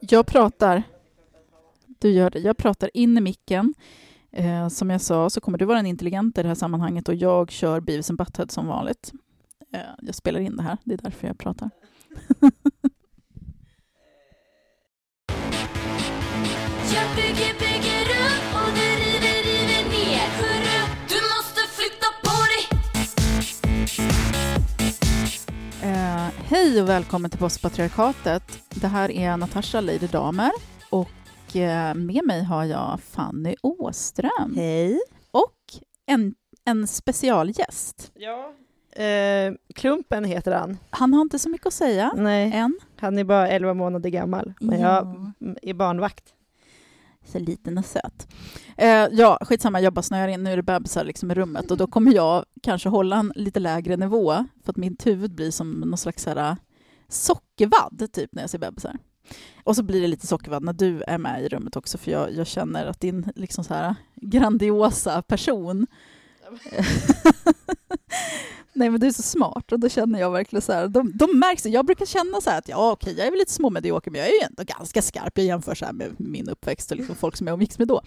Jag pratar. Du gör det. Jag pratar in i micken. Eh, som jag sa så kommer du vara en intelligent i det här sammanhanget och jag kör Beavis and Butthead som vanligt. Eh, jag spelar in det här, det är därför jag pratar. Jag bygger, bygger hej och välkommen till Postpatriarkatet. Det här är Natasha Lady Damer och eh, med mig har jag Fanny Åström Hej. och en, en specialgäst. Ja. Eh, Klumpen heter han. Han har inte så mycket att säga Nej, än. han är bara 11 månader gammal. Men jag Ja. är barnvakt. Så liten och söt. Eh, ja, skitsamma, jag bara snöar in. Nu är det bebisar liksom i rummet och då kommer jag kanske hålla en lite lägre nivå för att mitt huvud blir som någon slags här, sockervadd typ när jag ser bebisar. Och så blir det lite sockervadd när du är med i rummet också för jag, jag känner att din liksom så här grandiosa person Nej men du är så smart och då känner jag verkligen så här, de, de märks, jag brukar känna så här att ja okej jag är väl lite småmedioker men jag är ju ändå ganska skarp, jag jämför så här med min uppväxt och liksom folk som jag umgicks med då.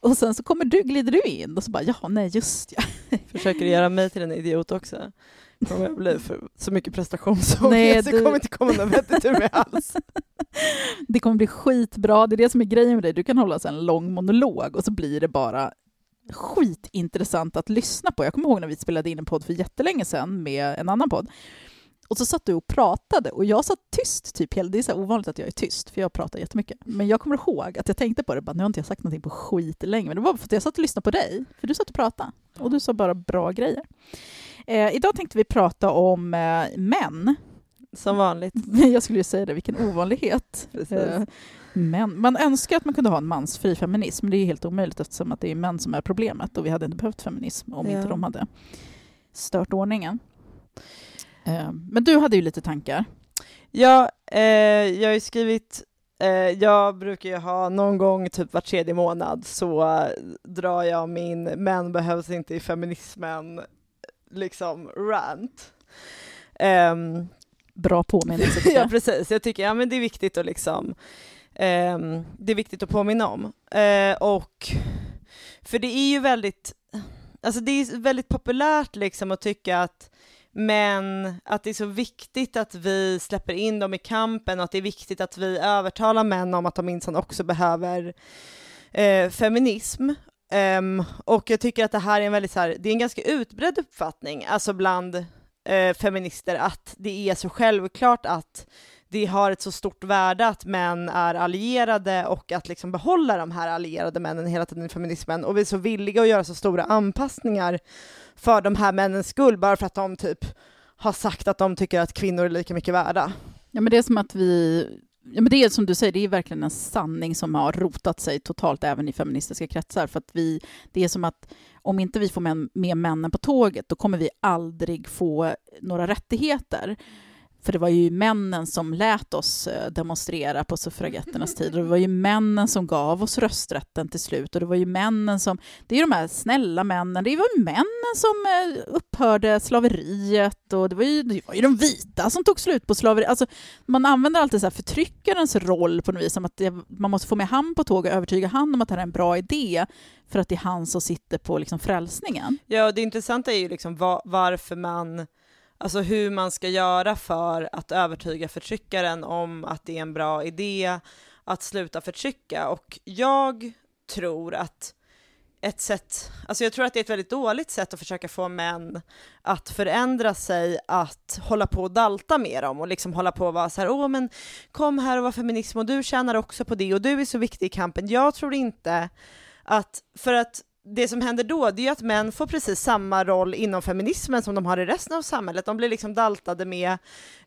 Och sen så kommer du, glider du in och så bara ja nej just ja. Försöker göra mig till en idiot också. Kommer jag bli för så mycket prestationsångest Nej, du- det kommer inte komma något vettigt ur mig alls. Det kommer bli skitbra, det är det som är grejen med dig, du kan hålla så en lång monolog och så blir det bara skitintressant att lyssna på. Jag kommer ihåg när vi spelade in en podd för jättelänge sedan med en annan podd. Och så satt du och pratade och jag satt tyst typ Det är så ovanligt att jag är tyst för jag pratar jättemycket. Men jag kommer ihåg att jag tänkte på det, bara, nu har inte jag sagt någonting på skit länge. Men det var för att jag satt och lyssnade på dig, för du satt och pratade. Och du sa bara bra grejer. Eh, idag tänkte vi prata om eh, män. Som vanligt. Jag skulle ju säga det, vilken ovanlighet. Precis. Eh, Men man önskar att man kunde ha en mansfri feminism, men det är helt omöjligt eftersom att det är män som är problemet och vi hade inte behövt feminism om Ja. inte de hade stört ordningen. Eh, Men du hade ju lite tankar. Ja, eh, jag har ju skrivit eh, jag brukar ju ha någon gång typ var tredje månad så drar jag min män behövs inte i feminismen liksom rant. Ehm, Bra påminnelse. ja precis, jag tycker ja, men det är viktigt att liksom ehm, Ehm, det är viktigt att påminna om. Eh, och för det är ju väldigt, alltså det är väldigt populärt liksom att tycka att men att det är så viktigt att vi släpper in dem i kampen och att det är viktigt att vi övertalar män om att de minsann också behöver eh, feminism. Um, och jag tycker att det här är en väldigt så här, det är en ganska utbredd uppfattning, alltså bland eh, feminister, att det är så självklart att det har ett så stort värde att män är allierade och att liksom behålla de här allierade männen hela tiden i feminismen och vi är så villiga att göra så stora anpassningar för de här männens skull bara för att de typ har sagt att de tycker att kvinnor är lika mycket värda. Ja, men det är som att vi... Ja, men det är som du säger, det är verkligen en sanning som har rotat sig totalt även i feministiska kretsar. För att vi, det är som att om inte vi får med, med männen på tåget, då kommer vi aldrig få några rättigheter. För det var ju männen som lät oss eh, demonstrera på suffragetternas tid. Och det var ju männen som gav oss rösträtten till slut. Och det var ju männen som... Det är ju de här snälla männen. Det var ju männen som eh, upphörde slaveriet. Och det var ju, det var ju de vita som tog slut på slaveriet. Alltså, man använder alltid så här förtryckarens roll på något vis. Som att det, man måste få med han på tåget och övertyga han om att det här är en bra idé. För att det är han som sitter på liksom frälsningen. Ja, och det intressanta är ju liksom var, varför man, alltså hur man ska göra för att övertyga förtryckaren om att det är en bra idé att sluta förtrycka. Och jag tror att ett sätt, alltså jag tror att det är ett väldigt dåligt sätt att försöka få män att förändra sig, att hålla på och dalta med dem och liksom hålla på och vara så här, åh men kom här och var feminism och du tjänar också på det och du är så viktig i kampen. Jag tror inte att, för att det som händer då, det är ju att män får precis samma roll inom feminismen som de har i resten av samhället. De blir liksom daltade med,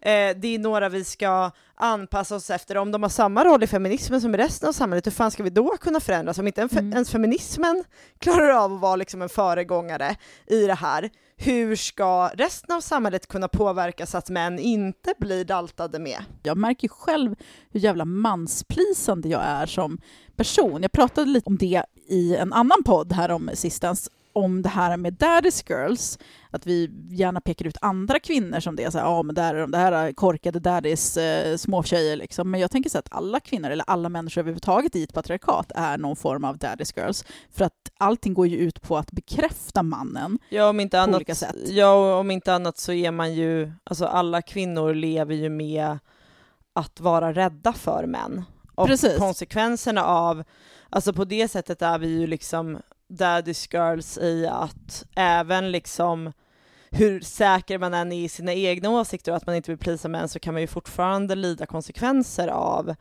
eh, det är några vi ska anpassa oss efter. Om de har samma roll i feminismen som i resten av samhället, hur fan ska vi då kunna förändras? Om inte en fe- Mm. ens feminismen klarar av att vara liksom en föregångare i det här, hur ska resten av samhället kunna påverka så att män inte blir daltade med? Jag märker ju själv hur jävla mansplisande jag är som person. Jag pratade lite om det i en annan podd här om sistens om det här med daddy's girls, att vi gärna pekar ut andra kvinnor som det, så här, ja men där är de, det här är korkade daddies eh, småtjejer liksom. Men jag tänker så att alla kvinnor, eller alla människor överhuvudtaget i ett patriarkat är någon form av daddy's girls. För att allting går ju ut på att bekräfta mannen. Ja om, inte På annat, olika sätt. ja, om inte annat så är man ju, alltså alla kvinnor lever ju med att vara rädda för män. Och Precis. konsekvenserna av, alltså på det sättet är vi ju liksom daddy's girls i att även liksom hur säker man än är i sina egna åsikter och att man inte vill plisa män så kan man ju fortfarande lida konsekvenser av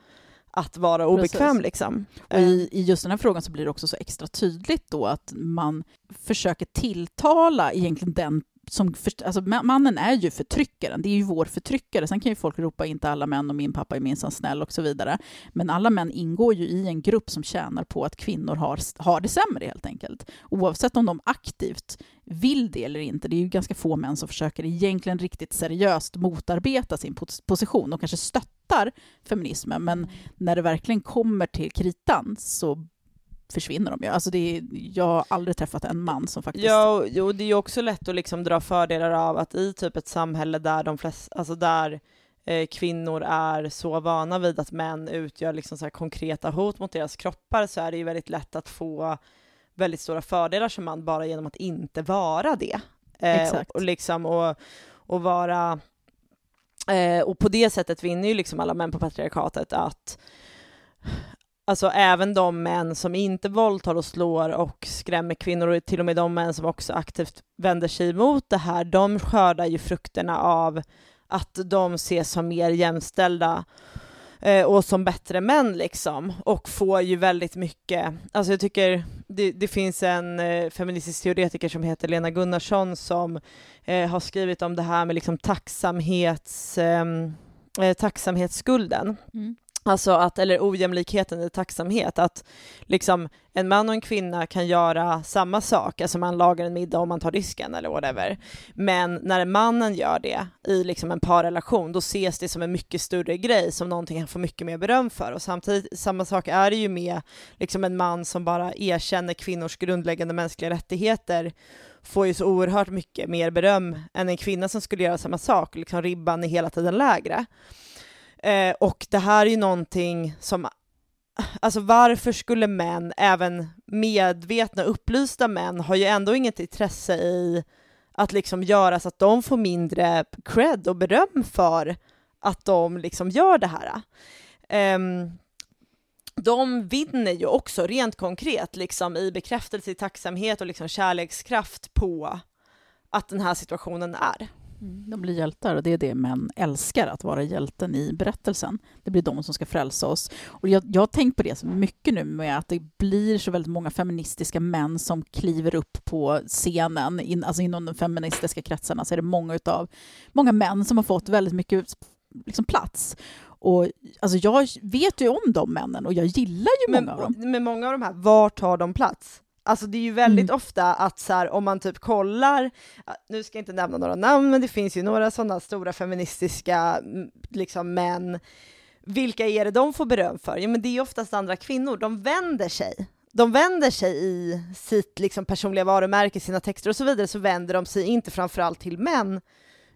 att vara obekväm Precis. liksom. Och i, I just den här frågan så blir det också så extra tydligt då att man försöker tilltala egentligen den som, för, alltså ma- mannen är ju förtryckaren, det är ju vår förtryckare. Sen kan ju folk ropa inte alla män och min pappa är minsann snäll och så vidare. Men alla män ingår ju i en grupp som tjänar på att kvinnor har, har det sämre helt enkelt. Oavsett om de aktivt vill det eller inte. Det är ju ganska få män som försöker egentligen riktigt seriöst motarbeta sin pos- position. De kanske stöttar feminismen, men när det verkligen kommer till kritan så försvinner de ju. Alltså det är, jag har aldrig träffat en man som faktiskt... Ja, och- det är ju också lätt att liksom dra fördelar av att i typ ett samhälle där de flesta, alltså där eh, kvinnor är så vana vid att män utgör liksom så här konkreta hot mot deras kroppar så är det ju väldigt lätt att få väldigt stora fördelar som man bara genom att inte vara det. Eh, Exakt. Och, och liksom och, och vara eh, och på det sättet vinner ju liksom alla män på patriarkatet att Alltså även de män som inte våldtar och slår och skrämmer kvinnor och till och med de män som också aktivt vänder sig emot det här, de skördar ju frukterna av att de ses som mer jämställda eh, och som bättre män liksom och får ju väldigt mycket, alltså jag tycker det, det finns en eh, feministisk teoretiker som heter Lena Gunnarsson som eh, har skrivit om det här med liksom tacksamhets, ehm, eh, tacksamhetsskulden. Mm. Alltså att, eller ojämlikheten i tacksamhet, att liksom en man och en kvinna kan göra samma sak, alltså man lagar en middag och man tar disken eller whatever. Men när mannen gör det i liksom en parrelation, då ses det som en mycket större grej, som någonting han får mycket mer beröm för. Och samtidigt, samma sak är det ju med liksom en man som bara erkänner kvinnors grundläggande mänskliga rättigheter, får ju så oerhört mycket mer beröm än en kvinna som skulle göra samma sak, liksom ribban är hela tiden lägre. Eh, och det här är ju någonting som, alltså varför skulle män, även medvetna upplysta män, har ju ändå inget intresse i att liksom göra så att de får mindre cred och beröm för att de liksom gör det här. Ehm, de vinner ju också rent konkret liksom i bekräftelse, i tacksamhet och liksom kärlekskraft på att den här situationen är. De blir hjältar och det är det män älskar, att vara hjälten i berättelsen. Det blir de som ska frälsa oss. Och jag, jag har tänkt på det så mycket nu med att det blir så väldigt många feministiska män som kliver upp på scenen, in, alltså inom de feministiska kretsarna så är det många utav, många män som har fått väldigt mycket liksom, plats. Och alltså jag vet ju om de männen och jag gillar ju Men, många av dem. men många av de här, var tar de plats? Alltså det är ju väldigt Mm. ofta att så här, om man typ kollar, ja, nu ska jag inte nämna några namn, men det finns ju några sådana stora feministiska liksom män. Vilka är det de får beröm för? Jo men det är ju oftast andra kvinnor, de vänder sig. De vänder sig i sitt liksom, personliga varumärke, sina texter och så vidare, så vänder de sig inte framförallt till män,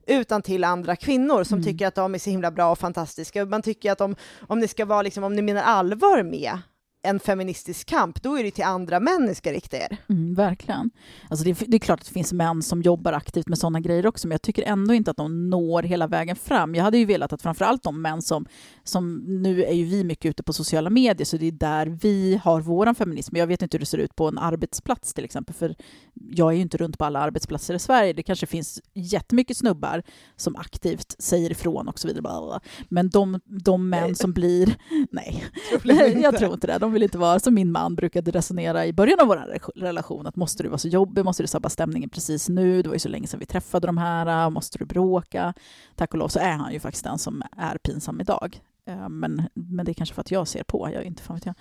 utan till andra kvinnor som Mm. tycker att de är så himla bra och fantastiska. Man tycker att om, om ni ska vara liksom, om ni menar allvar med en feministisk kamp, då är det till andra män ni ska rikta er. Mm, verkligen. Alltså det, är- det är klart att det finns män som jobbar aktivt med sådana grejer också, men jag tycker ändå inte att de når hela vägen fram. Jag hade ju velat att framförallt de män som, som nu är ju vi mycket ute på sociala medier, så det är där vi har våran feminism. Jag vet inte hur det ser ut på en arbetsplats till exempel, för jag är ju inte runt på alla arbetsplatser i Sverige. Det kanske finns jättemycket snubbar som aktivt säger ifrån och så vidare. Men de, de män som blir... Nej, jag tror inte det. De vill inte vara som min man brukade resonera i början av vår relation. Att måste du vara så jobbig? Måste du sabba stämningen precis nu? Det var ju så länge sedan vi träffade de här. Måste du bråka? Tack och lov så är han ju faktiskt den som är pinsam idag. Eh, Men, men det är kanske för att jag ser på, jag inte fan vet jag.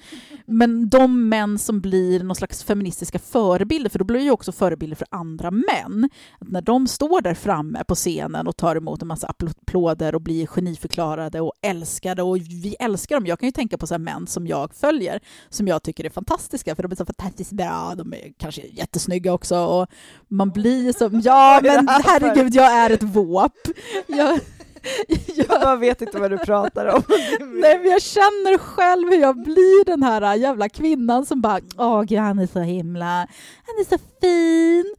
Men de män som blir någon slags feministiska förebilder, för då blir ju också förebilder för andra män. Att när de står där framme på scenen och tar emot en massa applåder och blir geniförklarade och älskade, och vi älskar dem. Jag kan ju tänka på så män som jag följer, som jag tycker är fantastiska, för de är så fantastiskt bra, de är kanske jättesnygga också, och man blir som, ja men herregud, jag är ett våp. Jag, Jag bara vet inte vad du pratar om. Nej, men jag känner själv hur jag blir den här äh, jävla kvinnan som bara åh gud, han är så himla, han är så fin.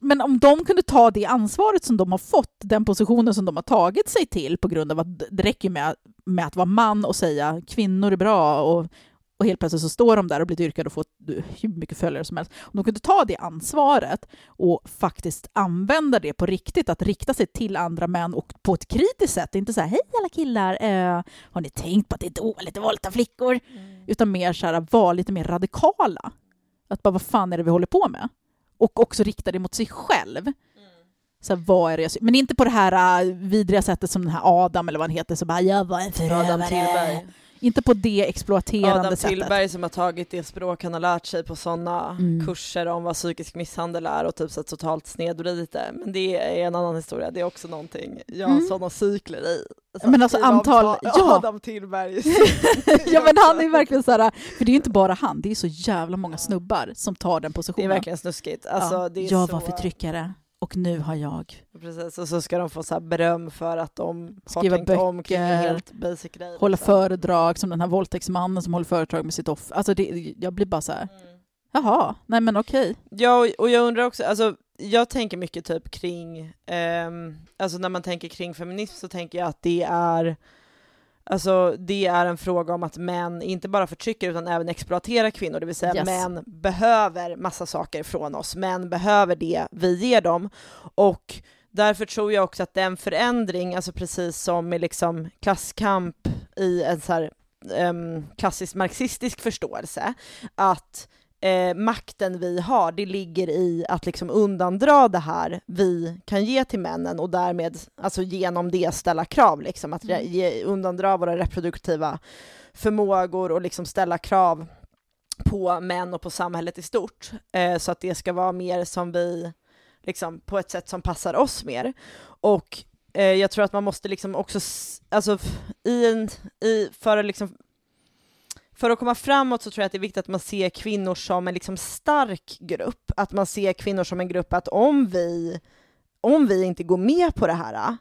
Men om de kunde ta det ansvaret som de har fått, den positionen som de har tagit sig till på grund av att det räcker med, med att vara man och säga kvinnor är bra och, och helt plötsligt så står de där och blir dyrkade och får hur mycket följare som helst. Om de kunde ta det ansvaret och faktiskt använda det på riktigt, att rikta sig till andra män och på ett kritiskt sätt, inte så här hej alla killar, eh, har ni tänkt på att det är dåligt att våldta flickor? Utan mer så här, vara lite mer radikala. Att bara vad fan är det vi håller på med? Och också rikta det mot sig själv. Så här, vad är det jag Men inte på det här äh, vidriga sättet som den här Adam eller vad han heter, så bara jag var en förövare. Adam Tillberg. Inte på det exploaterande Adam sättet. Tillberg som har tagit det språk han har lärt sig på sådana Mm. kurser om vad psykisk misshandel är och typ så totalt snedvridit det. Men det är en annan historia, det är också någonting jag har Mm. sådana cykler i. Så Men alltså antal- ta- ja. Adam Tillberg. ja men han är verkligen så här, för det är ju inte bara han, det är så jävla många snubbar som tar den Det positionen. är verkligen snuskigt. Alltså, ja. det jag så... var förtryckare och nu har jag. Precis, och så ska de få så beröm för att de Skriva har tänkt om kring böcker, helt basic grej. Hålla liksom. föredrag som den här våldtäktsmannen som håller föredrag med sitt offer. Alltså det, jag blir bara så här, Mm. jaha, nej men okej. Ja, och- jag undrar också, alltså jag tänker mycket typ kring, ehm, alltså när man tänker kring feminism så tänker jag att det är Alltså det är en fråga om att män inte bara förtrycker utan även exploaterar kvinnor, det vill säga Yes. män behöver massa saker från oss, män behöver det vi ger dem. Och därför tror jag också att den förändring, alltså precis som med liksom klasskamp i en så här um, klassisk marxistisk förståelse, att eh, makten vi har, det ligger i att liksom undandra det här vi kan ge till männen och därmed alltså genom det ställa krav, liksom, att re- ge, undandra våra reproduktiva förmågor och liksom ställa krav på män och på samhället i stort, eh, så att det ska vara mer som vi, liksom på ett sätt som passar oss mer. Och eh, jag tror att man måste liksom också, alltså i en, i, för att liksom för att komma framåt så tror jag att det är viktigt att man ser kvinnor som en liksom stark grupp, att man ser kvinnor som en grupp att om vi, om vi inte går med på det här,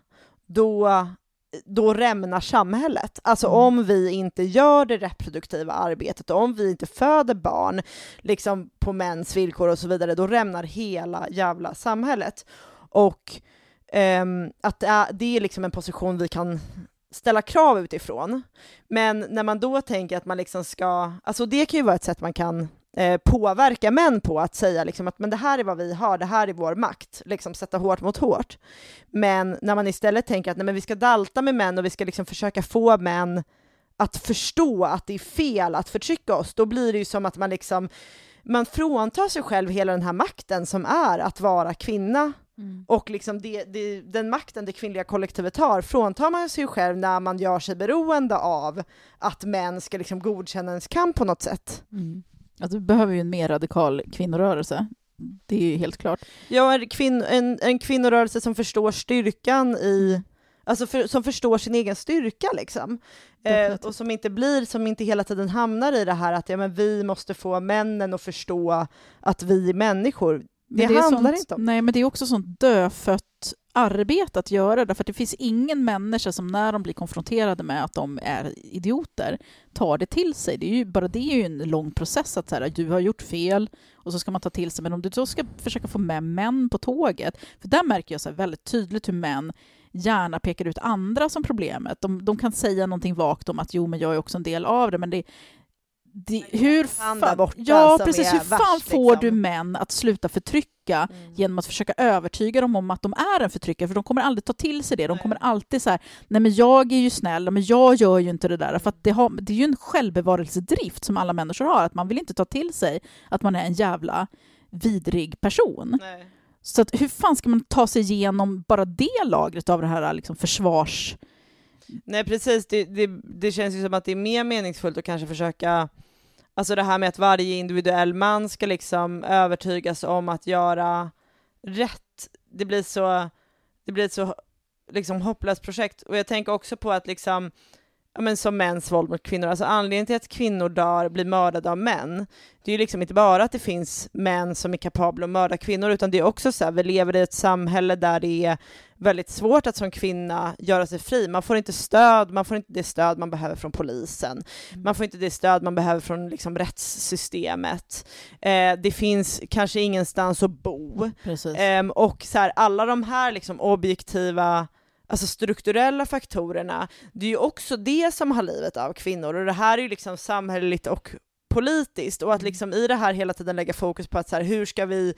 då, då rämnar samhället. Alltså Mm. om vi inte gör det reproduktiva arbetet, om vi inte föder barn liksom på mäns villkor och så vidare, då rämnar hela jävla samhället. Och ehm, att det är, det är liksom en position vi kan ställa krav utifrån. Men när man då tänker att man liksom ska, alltså det kan ju vara ett sätt man kan eh, påverka män på, att säga liksom att men det här är vad vi har, det här är vår makt, liksom sätta hårt mot hårt. Men när man istället tänker att nej, men vi ska dalta med män och vi ska liksom försöka få män att förstå att det är fel att förtrycka oss, då blir det ju som att man liksom man fråntar sig själv hela den här makten som är att vara kvinna och liksom det, det, den makten det kvinnliga kollektivet har fråntar man sig själv när man gör sig beroende av att män ska liksom godkänna ens kamp på något sätt. Mm. Alltså, vi behöver ju en mer radikal kvinnorörelse. Det är ju helt klart. Ja, en, kvinn, en, en kvinnorörelse som förstår styrkan i, alltså för, som förstår sin egen styrka liksom. Eh, och som inte blir, som inte hela tiden hamnar i det här att ja, men vi måste få männen att förstå att vi är människor. Men Det är handlar sånt, inte om- Nej, men det är också sånt dödfött arbete att göra, därför att det finns ingen människa som när de blir konfronterade med att de är idioter tar det till sig. Det är ju, bara det är ju en lång process att så här, du har gjort fel och så ska man ta till sig. Men om du då ska försöka få med män på tåget, för där märker jag så väldigt tydligt hur män gärna pekar ut andra som problemet. De, de kan säga någonting vagt om att jo, men jag är också en del av det, men det det, hur fan, borta ja, precis. Hur fan värst, får liksom. du män att sluta förtrycka genom att försöka övertyga dem om att de är en förtryckare? För de kommer aldrig ta till sig det. De kommer alltid så här, nej men jag är ju snäll, men jag gör ju inte det där. För det, har, det är ju en självbevarelsedrift som alla människor har, att man vill inte ta till sig att man är en jävla vidrig person. Nej. Så att hur fan ska man ta sig igenom bara det lagret av det här liksom försvars... Nej precis, det, det, det känns ju som att det är mer meningsfullt att kanske försöka, alltså det här med att varje individuell man ska liksom övertygas om att göra rätt, det blir så, det blir ett så liksom hopplöst projekt. Och jag tänker också på att liksom, ja men som mäns våld mot kvinnor, alltså anledningen till att kvinnor dör, blir mördade av män, det är ju liksom inte bara att det finns män som är kapabla att mörda kvinnor, utan det är också så här, vi lever i ett samhälle där det är väldigt svårt att som kvinna göra sig fri. Man får inte stöd, man får inte det stöd man behöver från polisen. Man får inte det stöd man behöver från liksom, rättssystemet. Eh, det finns kanske ingenstans att bo. Ehm, och så här, alla de här liksom, objektiva Alltså strukturella faktorerna, det är ju också det som har livet av kvinnor. Och det här är ju liksom samhälleligt och politiskt. Och att liksom i det här hela tiden lägga fokus på att så här, hur ska vi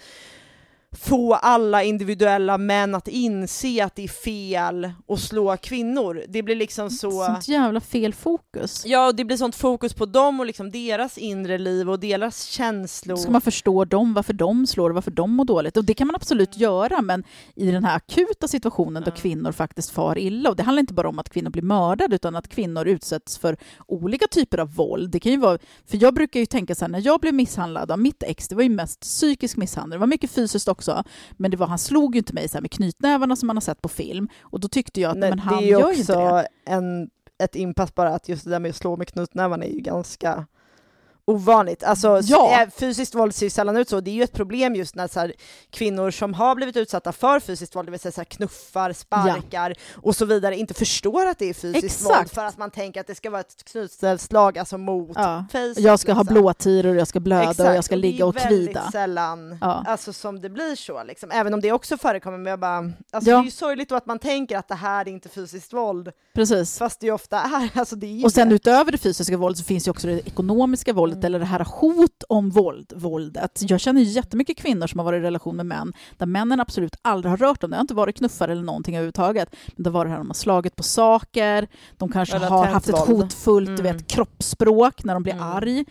få alla individuella män att inse att det är fel att slå kvinnor. Det blir liksom så... Sånt jävla fel fokus. Ja, och det blir sånt fokus på dem och liksom deras inre liv och deras känslor. Ska man förstå dem, varför de slår och varför de mår dåligt. Och det kan man absolut göra, men i den här akuta situationen då Ja. kvinnor faktiskt far illa, och det handlar inte bara om att kvinnor blir mördade, utan att kvinnor utsätts för olika typer av våld. Det kan ju vara, för jag brukar ju tänka så här, när jag blev misshandlad av mitt ex, det var ju mest psykisk misshandel, det var mycket fysiskt också, men det var, han slog ju inte mig så här med knytnävarna som man har sett på film, och då tyckte jag att Nej, men han det är gör ju också inte det. En, ett inpass bara att just det där med att slå med knutnävarna är ju ganska ovanligt. Alltså Ja. ja. fysiskt våld ser ju sällan ut så, det är ju ett problem just när så här, kvinnor som har blivit utsatta för fysiskt våld, det vill säga så här, knuffar, sparkar och så vidare, inte förstår att det är fysiskt Exakt. våld för att man tänker att det ska vara ett knutställslag alltså mot Ja. face. Jag ska ha liksom. blåtiror, och jag ska blöda och jag ska det är ligga och väldigt kvida. sällan Ja. alltså, som det blir så, liksom. även om det också förekommer. Men jag bara, alltså, Ja. Det är ju sorgligt att man tänker att det här är inte fysiskt våld, Precis. fast det ju ofta är. Alltså, det är Och sen det. utöver det fysiska våldet så finns ju också det ekonomiska våldet Mm. eller det här hot om våld, våldet. Jag känner jättemycket kvinnor som har varit i relation med män där männen absolut aldrig har rört dem. Det har inte varit knuffar eller någonting överhuvudtaget. Men det har varit det här de har slagit på saker, de kanske Eller har haft ett våld. hotfullt du Mm. vet, kroppsspråk när de blir Mm. arg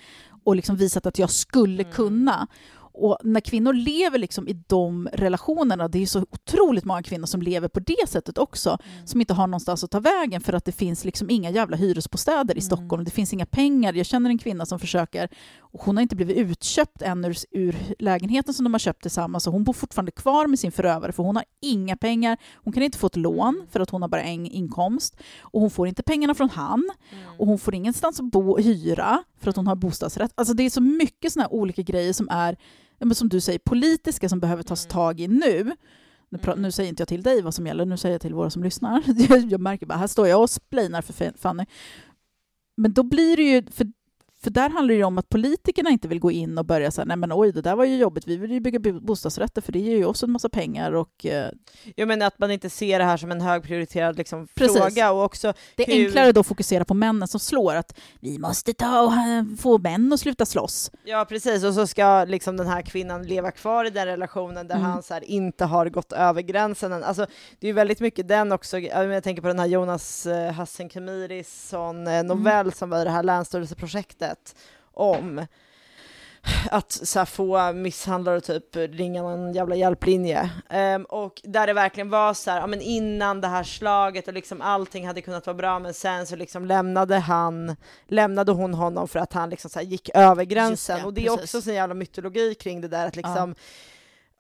och liksom visat att jag skulle Mm. kunna. Och när kvinnor lever liksom i de relationerna, det är så otroligt många kvinnor som lever på det sättet också, Mm. som inte har någonstans att ta vägen för att det finns liksom inga jävla hyresbostäder i Mm. Stockholm. Det finns inga pengar. Jag känner en kvinna som försöker, och hon har inte blivit utköpt än ur, ur lägenheten som de har köpt tillsammans, så hon bor fortfarande kvar med sin förövare för hon har inga pengar. Hon kan inte få ett lån för att hon har bara en inkomst och hon får inte pengarna från han och hon får ingenstans att bo och hyra för att hon har bostadsrätt. Alltså det är så mycket såna här olika grejer som är, som du säger, politiska som behöver tas Mm. tag i nu. Nu, Mm. nu säger inte jag till dig vad som gäller, nu säger jag till våra som lyssnar. jag märker bara, här står jag och splinar för Fa- Fanny. Men då blir det ju, för, för där handlar det ju om att politikerna inte vill gå in och börja säga, nej men oj, det där var ju jobbigt, vi vill ju bygga bo- bostadsrätter för det ger ju oss en massa pengar och eh, Jag menar att man inte ser det här som en högprioriterad liksom, Precis. fråga och också det är Hur- enklare då att fokusera på männen som slår, att vi måste ta och eh, få män att sluta slåss. Ja precis, och så ska liksom den här kvinnan leva kvar i den relationen där Mm. han så här, inte har gått över gränsen än. Alltså, det är ju väldigt mycket den också, jag tänker på den här Jonas eh, Hassan Khemiris sån, eh, novell som var i det här länsstyrelseprojektet om att få misshandlare att typ ringa någon jävla hjälplinje. Ehm, och där det verkligen var så här, ja, men innan det här slaget och liksom allting hade kunnat vara bra men sen så liksom lämnade han, lämnade hon honom för att han liksom så gick över gränsen. det, och det är precis. också en jävla mytologi kring det där att liksom Ja.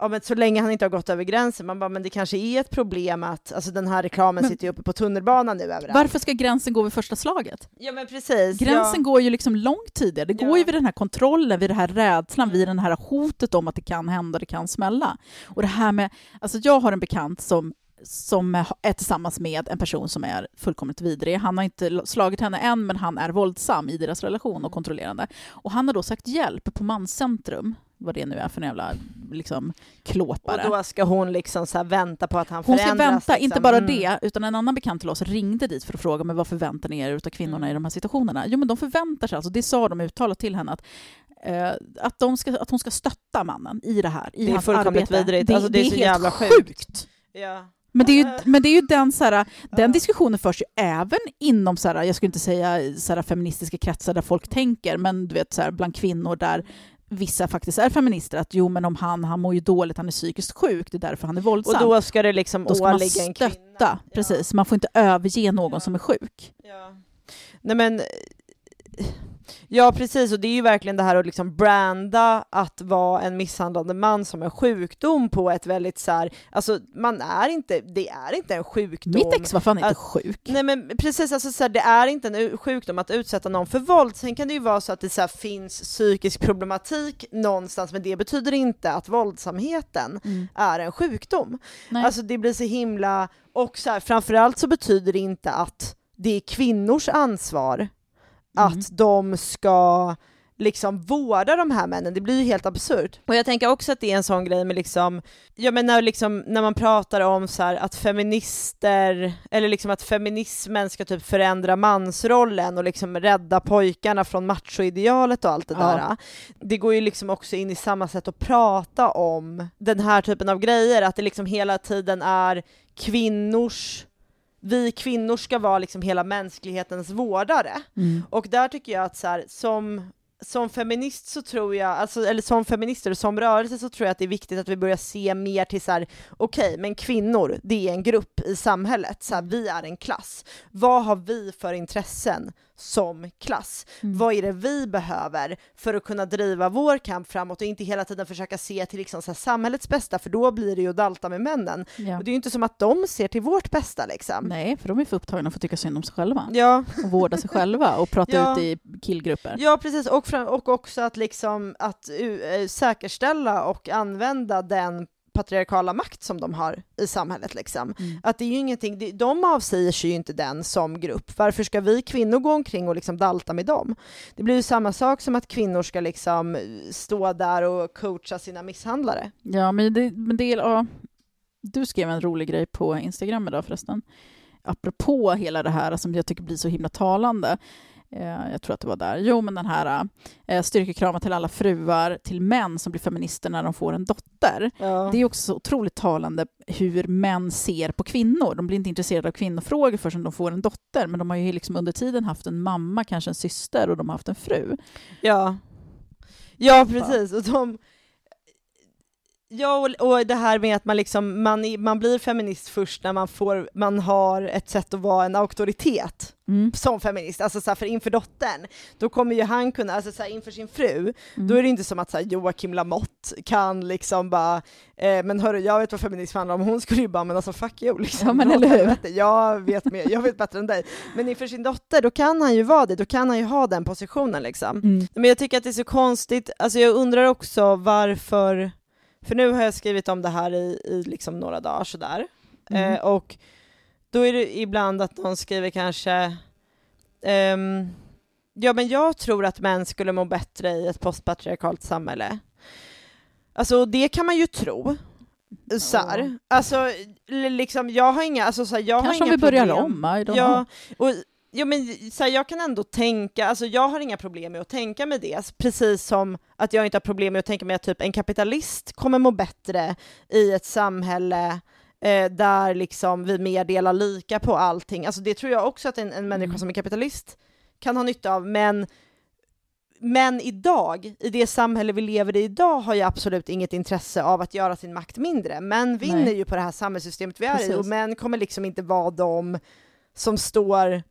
Men så länge han inte har gått över gränsen, man bara, men det kanske är ett problem att, alltså den här reklamen Men- sitter ju uppe på tunnelbanan nu överallt. Varför ska gränsen gå vid första slaget? Ja men precis. Gränsen ja. går ju liksom långt tidigare. Det går Ja. ju vid den här kontrollen, vid den här rädslan, vid den här hotet om att det kan hända, det kan smälla. Och det här med, alltså jag har en bekant som som är tillsammans med en person som är fullkomligt vidrig. Han har inte slagit henne än, men han är våldsam i deras relation och kontrollerande. Och han har då sagt hjälp på Manscentrum, vad det nu är för en jävla liksom, klåpare. Och då ska hon liksom så vänta på att han Hon ska förändras. vänta, liksom. inte bara Mm. det, utan en annan bekant till oss ringde dit för att fråga men vad förväntar ni er av kvinnorna Mm. i de här situationerna? Jo men de förväntar sig, alltså det sa de uttalat till henne, att, eh, att, de ska, att hon ska stötta mannen i det här, i Det är hans arbete. vidrigt. Alltså, det är så helt jävla sjukt. sjukt. Ja. Men det är ju, men det är ju den, så här, den diskussionen förs ju även inom, så här, jag skulle inte säga så här, feministiska kretsar där folk tänker, men du vet så här, bland kvinnor där vissa faktiskt är feminister, att jo men om han, han mår ju dåligt, han är psykiskt sjuk, det är därför han är Och våldsam. då ska det liksom Då ska man stötta, kvinna. precis. Man får inte överge någon Ja. som är sjuk. Ja. Nej men, ja precis, och det är ju verkligen det här att liksom branda att vara en misshandlande man som en sjukdom på ett väldigt så här, alltså man är inte, det är inte en sjukdom. Mitt ex var fan inte att- sjuk. Nej men precis, alltså så här, det är inte en sjukdom att utsätta någon för våld. Sen kan det ju vara så att det så här, finns psykisk problematik någonstans, men det betyder inte att våldsamheten Mm. är en sjukdom. Nej. Alltså det blir så himla, och så här, framförallt så betyder det inte att det är kvinnors ansvar Mm. att de ska liksom vårda de här männen, det blir ju helt absurt. Och jag tänker också att det är en sån grej med liksom, jag menar liksom när man pratar om så här att feminister, eller liksom att feminismen ska typ förändra mansrollen och liksom rädda pojkarna från machoidealet och allt det Ja. där. Det går ju liksom också in i samma sätt att prata om den här typen av grejer, att det liksom hela tiden är kvinnors vi kvinnor ska vara liksom hela mänsklighetens vårdare. Mm. Och där tycker jag att så här, som, som feminist så tror jag, alltså, eller som feminister och som rörelse så tror jag att det är viktigt att vi börjar se mer till så här, okej, men kvinnor, det är en grupp i samhället, så här, vi är en klass. Vad har vi för intressen som klass? Mm. Vad är det vi behöver för att kunna driva vår kamp framåt och inte hela tiden försöka se till liksom så här, samhällets bästa, för då blir det ju att dalta med männen. Ja. Och det är ju inte som att de ser till vårt bästa liksom. Nej, för de är för upptagna för att tycka synd om sig själva Ja, och vårda sig själva och prata Ja. ut i killgrupper. Ja precis, och, och också att, liksom, att uh, säkerställa och använda den patriarkala makt som de har i samhället. Liksom. Mm. Att det är ju ingenting, de avsäger sig ju inte den som grupp. Varför ska vi kvinnor gå omkring och liksom dalta med dem? Det blir ju samma sak som att kvinnor ska liksom eh, stå där och coacha sina misshandlare. Ja, men det, men det är... Ja. Du skrev en rolig grej på Instagram idag förresten. Apropå hela det här som jag tycker blir så himla talande. Eh, jag tror att det var där. Jo, men den här eh, styrkekramar till alla fruar, till män som blir feminister när de får en dotter. Ja. Det är också så otroligt talande hur män ser på kvinnor. De blir inte intresserade av kvinnofrågor förrän de får en dotter, men de har ju liksom under tiden haft en mamma, kanske en syster och de har haft en fru. Ja, ja precis. Och de, ja, och, och det här med att man, liksom, man, man blir feminist först när man, får, man har ett sätt att vara en auktoritet Mm. som feminist. Alltså så här, för inför dottern, då kommer ju han kunna, alltså så här, inför sin fru, Mm. då är det inte som att så här, Joakim Lamotte kan liksom bara, eh, men hörru, jag vet vad feminism handlar om, hon skulle ju bara, men alltså fuck you liksom. Ja, men eller hur? Jag vet, mer, jag vet bättre än dig. Men inför sin dotter, då kan han ju vara det, då kan han ju ha den positionen liksom. Mm. Men jag tycker att det är så konstigt, alltså jag undrar också varför, för nu har jag skrivit om det här i, i liksom några dagar sådär, Mm. eh, och då är det ibland att någon skriver kanske, ehm, ja men jag tror att män skulle må bättre i ett postpatriarkalt samhälle. Alltså det kan man ju tro. Så här. Alltså, liksom, jag har inga, alltså, så här, jag har Kanske om inga vi börjar problem. om, I don't Ja, know. och, ja men så här, jag kan ändå tänka, alltså jag har inga problem med att tänka med det, precis som att jag inte har problem med att tänka mig att typ en kapitalist kommer må bättre i ett samhälle eh, där liksom vi mer delar lika på allting. Alltså det tror jag också att en, en människa Mm. som är kapitalist kan ha nytta av, men men idag, i det samhälle vi lever i idag, har jag absolut inget intresse av att göra sin makt mindre. Män vinner Nej. ju på det här samhällssystemet vi är i och män kommer liksom inte vara de som står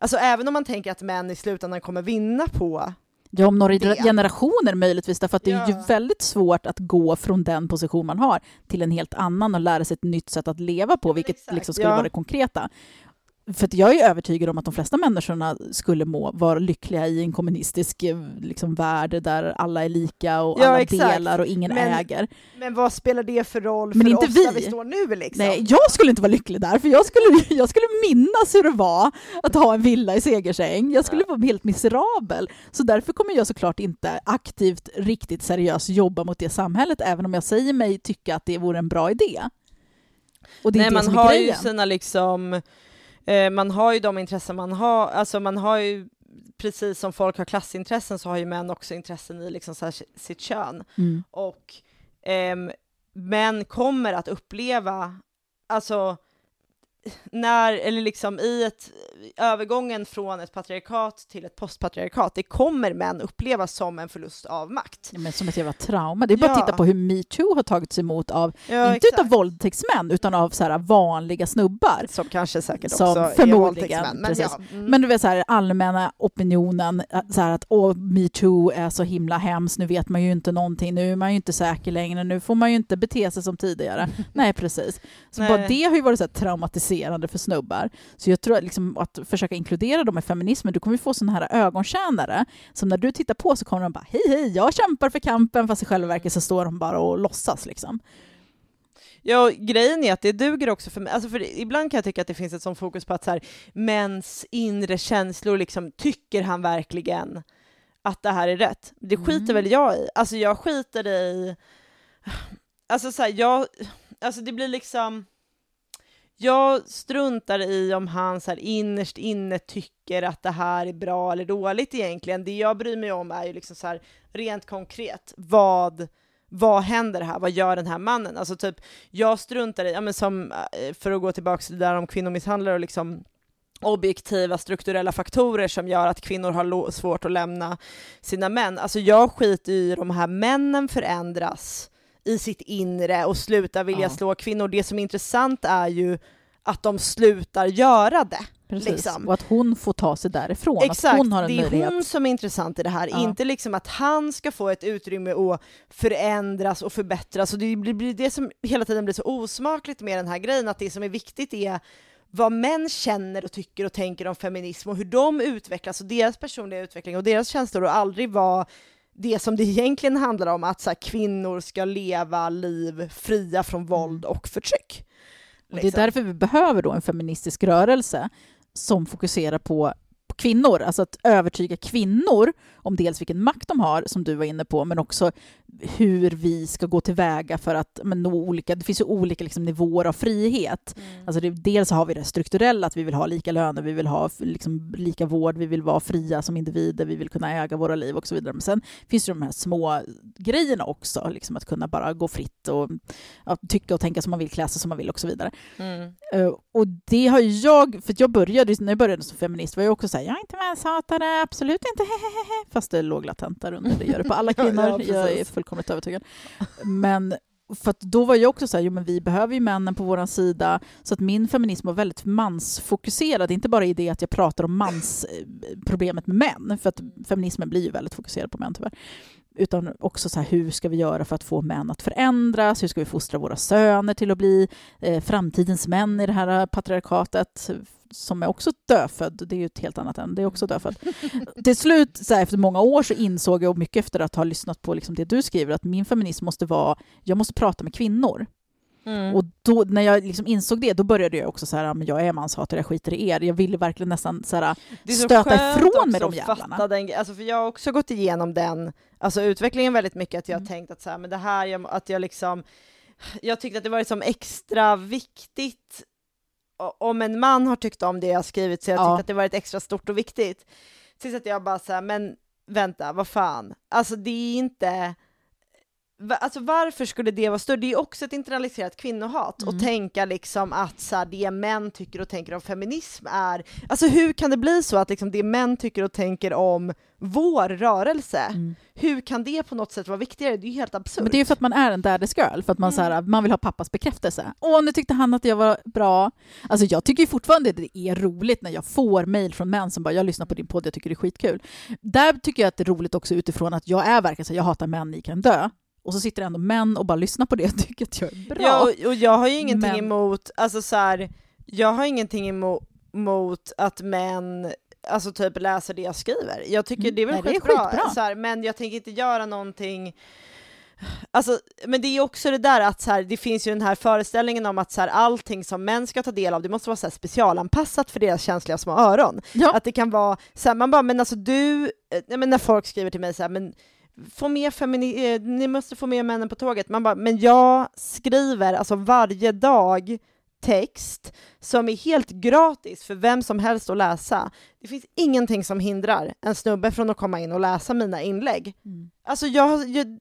Alltså även om man tänker att män i slutändan kommer vinna på Ja, om några det. generationer möjligtvis, därför att det är ju Ja. väldigt svårt att gå från den position man har till en helt annan och lära sig ett nytt sätt att leva på, men vilket exakt, liksom skulle ja. vara det konkreta. För jag är övertygad om att de flesta människorna skulle må, vara lyckliga i en kommunistisk eh, liksom, värld där alla är lika och Ja, alla exakt. delar och ingen Men äger. Men vad spelar det för roll Men för inte oss där vi. vi står nu liksom? Nej, jag skulle inte vara lycklig där, för jag skulle, jag skulle minnas hur det var att ha en villa i Segersäng. Jag skulle vara helt miserabel. Så därför kommer jag såklart inte aktivt, riktigt seriöst jobba mot det samhället, även om jag säger mig tycka att det vore en bra idé. Och det är Nej, det man som är har ju grejen. sina liksom, eh, man har ju de intressen man har, alltså man har ju precis som folk har klassintressen så har ju män också intressen i liksom här sitt kön. Mm. Och ehm, män kommer att uppleva, alltså när, eller liksom i ett, övergången från ett patriarkat till ett postpatriarkat, det kommer män uppleva som en förlust av makt. Ja, men som ett jävla trauma. Det är bara att Ja. titta på hur metoo har tagits emot av, Ja, inte utav våldtäktsmän, utan av så här vanliga snubbar. Som kanske säkert Som också är förmodligen, våldtäktsmän. Men precis. ja, mm. Men du vet så här, allmänna opinionen, äh, så här att åh, metoo är så himla hemskt, nu vet man ju inte någonting, nu är man ju inte säker längre, nu får man ju inte bete sig som tidigare. Nej, precis. Så Nej. bara det har ju varit så här traumatiserande för snubbar. Så jag tror att, liksom, att försöka inkludera dem i feminismen, du kommer ju få sådana här ögontjänare, som när du tittar på så kommer de bara hej hej, jag kämpar för kampen, fast i själva verket så står de bara och låtsas liksom. Ja, grejen är att det duger också för mig. Alltså för ibland kan jag tycka att det finns ett sånt fokus på att så här, mäns inre känslor, liksom, tycker han verkligen att det här är rätt? Det skiter Mm. väl jag i. Alltså jag skiter i... Alltså så här, jag... Alltså det blir liksom... Jag struntar i om han så här innerst inne tycker att det här är bra eller dåligt egentligen. Det jag bryr mig om är ju liksom så här rent konkret, vad, vad händer här? Vad gör den här mannen? Alltså typ, jag struntar i, ja men som, eh, för att gå tillbaka till det där om kvinnomisshandlare och liksom objektiva strukturella faktorer som gör att kvinnor har svårt att lämna sina män. Alltså jag skiter i de här männen förändras i sitt inre och slutar vilja Ja. slå kvinnor. Det som är intressant är ju att de slutar göra det. Precis. Liksom. Och att hon får ta sig därifrån, Exakt, att hon har en det är möjlighet. hon som är intressant i det här, Ja. inte liksom att han ska få ett utrymme att förändras och förbättras. Och det blir blir det som hela tiden blir så osmakligt med den här grejen, att det som är viktigt är vad män känner och tycker och tänker om feminism och hur de utvecklas och deras personliga utveckling och deras känslor och aldrig vara det som det egentligen handlar om, att så här, kvinnor ska leva liv fria från våld och förtryck. Och det är Liksom. därför vi behöver då en feministisk rörelse som fokuserar på kvinnor, alltså att övertyga kvinnor om dels vilken makt de har, som du var inne på, men också hur vi ska gå tillväga för att men, nå olika, det finns ju olika liksom, nivåer av frihet. Alltså det, dels har vi det strukturella, att vi vill ha lika löner, vi vill ha liksom, lika vård, vi vill vara fria som individer, vi vill kunna äga våra liv och så vidare. Men sen finns det de här små grejerna också, liksom att kunna bara gå fritt och ja, tycka och tänka som man vill, klä sig som man vill och så vidare. Mm. Eh, och det har jag, för jag började, när jag började som feminist var jag också såhär, jag är inte manshatare, absolut inte, hehehe, fast det låg latent där under, det gör det på alla kvinnor, ja, jag är fullkomligt övertygad. Men för då var jag också såhär, jo men vi behöver ju männen på vår sida, så att min feminism var väldigt mansfokuserad, inte bara i det att jag pratar om mansproblemet med män, för att feminismen blir ju väldigt fokuserad på män tyvärr, utan också så här, hur ska vi göra för att få män att förändras? Hur ska vi fostra våra söner till att bli eh, framtidens män i det här patriarkatet? Som är också dödfödd, det är ju ett helt annat än, det är också dödfödd. till slut, så här, efter många år, så insåg jag, och mycket efter att ha lyssnat på liksom det du skriver, att min feminism måste vara, jag måste prata med kvinnor. Mm. Och då, när jag liksom insåg det, då började jag också så här, "Ja, men jag är manshatare, jag skiter i er. Jag ville verkligen nästan så här, Det är så stöta ifrån med de jävlarna. Den, alltså för jag har också gått igenom den alltså utvecklingen väldigt mycket, att jag har Mm. tänkt att, så här, men det här, jag, att jag liksom, jag tyckte att det var liksom extra viktigt om en man har tyckt om det jag har skrivit, så jag Ja. tyckte att det varit extra stort och viktigt. Tills att jag bara såhär, men vänta, vad fan, alltså det är inte Alltså varför skulle det vara större? Det är också ett internaliserat kvinnohat Mm. och tänka liksom att så här, det män tycker och tänker om feminism är, alltså hur kan det bli så att liksom det män tycker och tänker om vår rörelse, Mm. hur kan det på något sätt vara viktigare? Det är ju helt absurt. Men det är ju för att man är en daddy's girl, för att man, Mm. så här, man vill ha pappas bekräftelse. Åh, nu tyckte han att jag var bra. Alltså jag tycker ju fortfarande det är roligt när jag får mejl från män som bara “jag lyssnar på din podd, jag tycker det är skitkul”. Där tycker jag att det är roligt också utifrån att jag är verkligen så jag hatar män, ni kan dö. Och så sitter det ändå män och bara lyssnar på det och tycker att jag är bra. Ja, och, och jag har ju ingenting Men- emot, alltså så här, jag har ingenting emot mot att män alltså typ läser det jag skriver. Jag tycker Mm. det är väl Nej, det är skitbra, skitbra. Så här, men jag tänker inte göra någonting Alltså, men det är också det där att så här, det finns ju den här föreställningen om att så här, allting som män ska ta del av, det måste vara så här, specialanpassat för deras känsliga små öron. ja. Att det kan vara så här, man bara, men alltså du, eh, men när folk skriver till mig så här, men få med femini- eh, ni måste få med männen på tåget. Man bara, men jag skriver alltså varje dag text som är helt gratis för vem som helst att läsa. Det finns ingenting som hindrar en snubbe från att komma in och läsa mina inlägg. Mm. Alltså jag, jag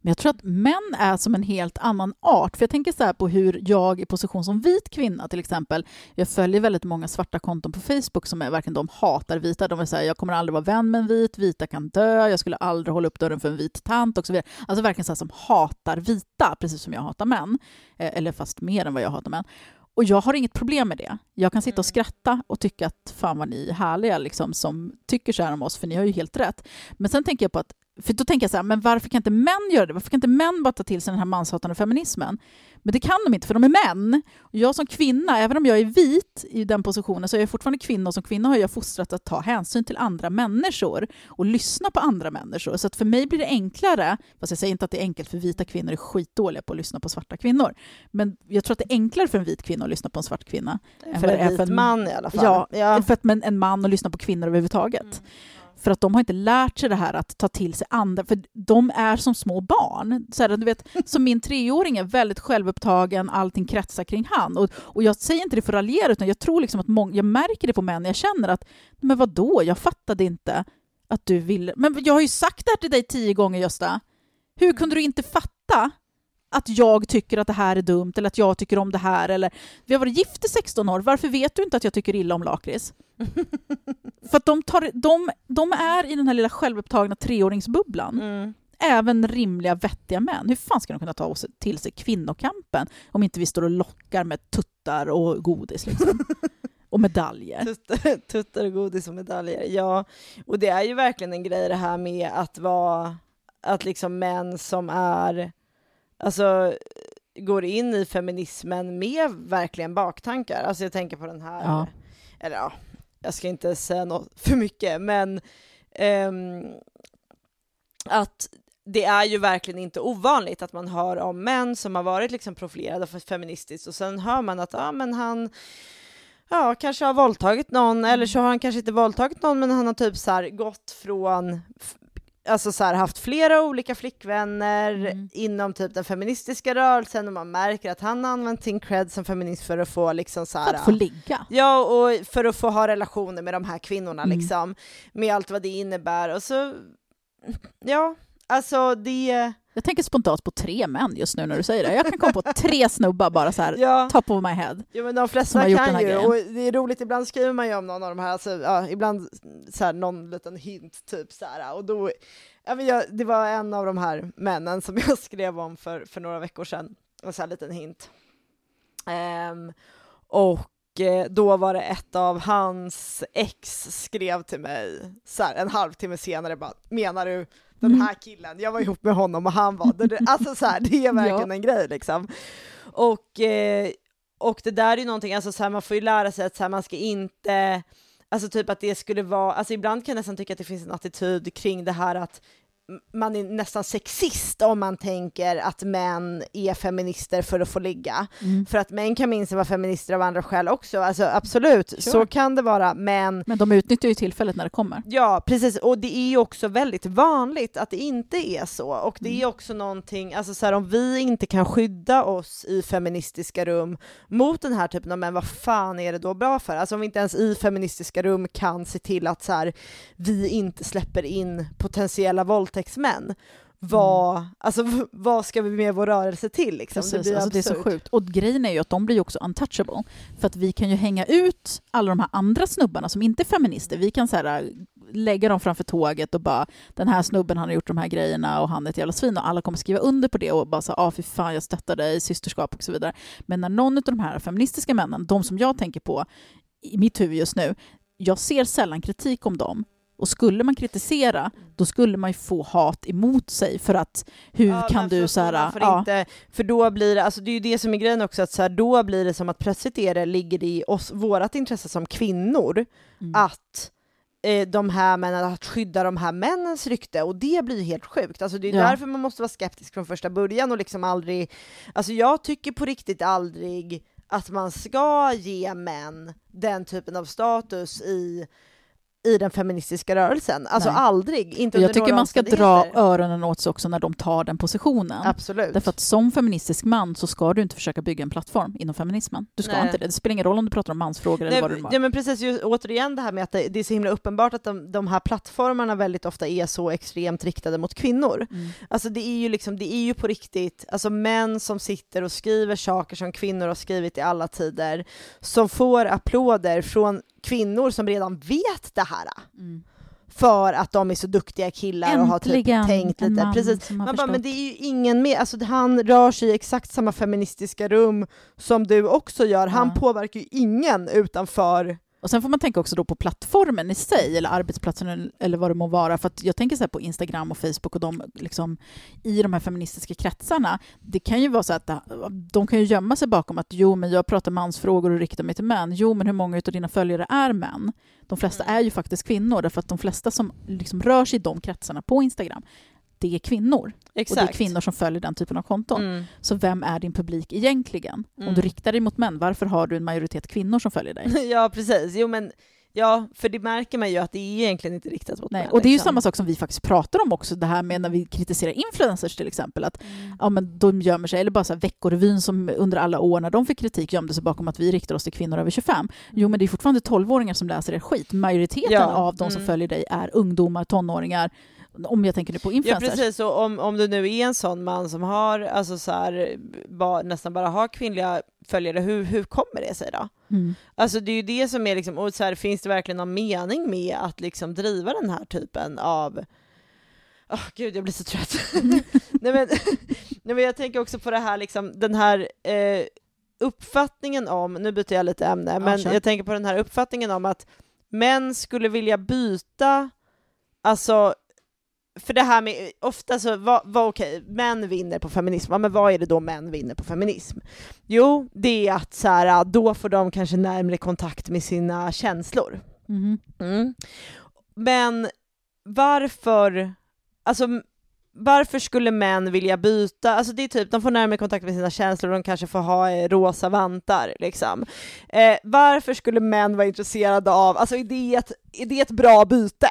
Men jag tror att män är som en helt annan art. För jag tänker så här på hur jag i position som vit kvinna till exempel, jag följer väldigt många svarta konton på Facebook som är verkligen de hatar vita. De vill säga jag kommer aldrig vara vän med en vit, vita kan dö, jag skulle aldrig hålla upp dörren för en vit tant och så vidare. Alltså verkligen så som hatar vita, precis som jag hatar män. Eh, Eller fast mer än vad jag hatar män. Och jag har inget problem med det. Jag kan sitta och skratta och tycka att fan vad ni är härliga liksom, som tycker så här om oss, för ni har ju helt rätt. Men sen tänker jag på att, för då tänker jag så här, men varför kan inte män göra det? Varför kan inte män bara ta till sig den här manshatande feminismen? Men det kan de inte, för de är män. Och jag som kvinna, även om jag är vit i den positionen, så är jag fortfarande kvinna och som kvinna har jag fostrat att ta hänsyn till andra människor och lyssna på andra människor. Så att för mig blir det enklare, fast jag säger inte att det är enkelt för vita kvinnor är skitdåliga på att lyssna på svarta kvinnor, men jag tror att det är enklare för en vit kvinna att lyssna på en svart kvinna. För en vit man i alla fall. Ja, ja. för att en man att lyssna på kvinnor överhuvudtaget. För att de har inte lärt sig det här att ta till sig andra, för de är som små barn. Så här, du vet, som min treåring är väldigt självupptagen, allting kretsar kring han. Och, och jag säger inte det för att raljera, utan jag tror liksom att många, jag märker det på män, jag känner att, men vad då? jag fattade inte att du ville, men jag har ju sagt det här till dig tio gånger Gösta. Hur kunde du inte fatta att jag tycker att det här är dumt eller att jag tycker om det här eller vi har varit gifta i 16 år, varför vet du inte att jag tycker illa om lakrits? För de, tar, de, de är i den här lilla självupptagna treåringsbubblan. Mm. Även rimliga, vettiga män. Hur fan ska de kunna ta oss till sig kvinnokampen om inte vi står och lockar med tuttar och godis liksom? och medaljer. Tuttar, tuttar och godis och medaljer. Ja, och det är ju verkligen en grej det här med att vara, att liksom män som är, alltså går in i feminismen med verkligen baktankar. Alltså jag tänker på den här, Ja. eller ja, jag ska inte säga något för mycket, men ehm, att det är ju verkligen inte ovanligt att man hör om män som har varit liksom profilerade feministiskt och sen hör man att ja, men han ja, kanske har våldtagit någon eller så har han kanske inte våldtagit någon men han har typ så här gått från Alltså så här, haft flera olika flickvänner Mm. inom typ den feministiska rörelsen och man märker att han har använt sin cred som feminist för att få liksom så För här, att få ligga. Ja, och för att få ha relationer med de här kvinnorna Mm. liksom, med allt vad det innebär. Och så, ja, alltså det, Jag tänker spontant på tre män just nu när du säger det. Jag kan komma på tre snubbar bara så här, ja, top of my head. ja men de Som flesta har gjort den kan ju, och det är roligt, ibland skriver man ju om någon av de här, alltså, ja, ibland så här, någon liten hint typ så här, och då, ja, men jag, det var en av de här männen som jag skrev om för, för några veckor sedan, en så här liten hint. Ehm, och eh, då var det ett av hans ex skrev till mig så här, en halvtimme senare bara, menar du den Mm. här killen, jag var ihop med honom och han var, det, alltså så här, det är verkligen Ja. en grej liksom. Och, eh, och det där är ju någonting, alltså så här, man får ju lära sig att så här, man ska inte, alltså typ att det skulle vara, alltså ibland kan jag nästan tycka att det finns en attityd kring det här att man är nästan sexist om man tänker att män är feminister för att få ligga. Mm. För att män kan minst vara feminister av andra skäl också, alltså absolut, Sure. så kan det vara, men Men de utnyttjar ju tillfället när det kommer. Ja, precis. Och det är ju också väldigt vanligt att det inte är så. Och det är också någonting, alltså så här, om vi inte kan skydda oss i feministiska rum mot den här typen av män, vad fan är det då bra för? Alltså om vi inte ens i feministiska rum kan se till att så här, vi inte släpper in potentiella våldtäktsmän. Vad, alltså, v- vad ska vi med vår rörelse till? Liksom? Precis, blir alltså det är så sjukt. Och grejen är ju att de blir ju också untouchable. För att vi kan ju hänga ut alla de här andra snubbarna som inte är feminister. Vi kan så här, äh, lägga dem framför tåget och bara den här snubben han har gjort de här grejerna och han är ett jävla svin och alla kommer skriva under på det och bara så ah fy fan jag stöttar dig, systerskap och så vidare. Men när någon av de här feministiska männen, de som jag tänker på i mitt huvud just nu, jag ser sällan kritik om dem. Och skulle man kritisera, då skulle man ju få hat emot sig för att hur Ja, kan du så här, ja, inte, för då blir det, alltså det är ju det som är grejen också, att så här, då blir det som att plötsligt är det, ligger det i oss, vårat intresse som kvinnor, mm. att eh, de här männen, att skydda de här männens rykte och det blir ju helt sjukt. Alltså det är Ja. därför man måste vara skeptisk från första början och liksom aldrig, alltså jag tycker på riktigt aldrig att man ska ge män den typen av status i i den feministiska rörelsen. Alltså Nej. aldrig, inte jag tycker man ska dra öronen åt sig också när de tar den positionen. Absolut. Därför att som feministisk man så ska du inte försöka bygga en plattform inom feminismen. Du ska Nej. inte det. Det spelar ingen roll om du pratar om mansfrågor eller vad det Nej, ja, men precis, ju, återigen det här med att det, det är så himla uppenbart att de, de här plattformarna väldigt ofta är så extremt riktade mot kvinnor. Mm. Alltså det är ju liksom, det är ju på riktigt, alltså män som sitter och skriver saker som kvinnor har skrivit i alla tider, som får applåder från kvinnor som redan vet det här. Mm. För att de är så duktiga killar och har typ Äntligen tänkt lite. man Precis. Man bara, men det är ju ingen mer, alltså han rör sig i exakt samma feministiska rum som du också gör. Han Ja. påverkar ju ingen utanför Och sen får man tänka också då på plattformen i sig, eller arbetsplatsen eller- vad det må vara. För jag tänker så här på Instagram och Facebook och de liksom, i de här feministiska kretsarna. Det kan ju vara så att det- de kan ju gömma sig bakom att jo, men jag pratar mansfrågor och riktar mig till män. Jo, men hur många av dina följare är män? De flesta Mm. är ju faktiskt kvinnor, därför att de flesta som liksom rör sig i de kretsarna på Instagram, det är kvinnor. Exakt. Och det är kvinnor som följer den typen av konton. Mm. Så vem är din publik egentligen? Mm. Om du riktar dig mot män, varför har du en majoritet kvinnor som följer dig? ja, precis. Jo, men ja, för det märker man ju att det är egentligen inte riktat mot Nej, män, och det är ju liksom. samma sak som vi faktiskt pratar om också, det här med när vi kritiserar influencers till exempel, att Mm. ja, men de gömmer sig, eller bara så här Veckorevyn som under alla år när de fick kritik gömde sig bakom att vi riktar oss till kvinnor över 25. Jo, men det är fortfarande 12-åringar som läser er skit. Majoriteten Ja, av de som mm. följer dig är ungdomar, tonåringar, om jag tänker nu på Ja influencers. precis, och om, om du nu är en sån man som har, alltså så här, ba, nästan bara har kvinnliga följare, hur, hur kommer det sig då? Mm. Alltså det är ju det som är liksom, och så här, finns det verkligen någon mening med att liksom driva den här typen av Åh gud, jag blir så trött. nej, men, nej men jag tänker också på det här liksom, den här eh, uppfattningen om, nu byter jag lite ämne, Ja, men kör. jag tänker på den här uppfattningen om att män skulle vilja byta, alltså för det här med, ofta så, vad, vad okej, män vinner på feminism, ja, men vad är det då män vinner på feminism? Jo, det är att så här, då får de kanske närmare kontakt med sina känslor. Mhm. Mm. Men varför, alltså varför skulle män vilja byta? Alltså det är typ, de får närmare kontakt med sina känslor, de kanske får ha eh, rosa vantar liksom. Eh, varför skulle män vara intresserade av, alltså är det ett, är det ett bra byte?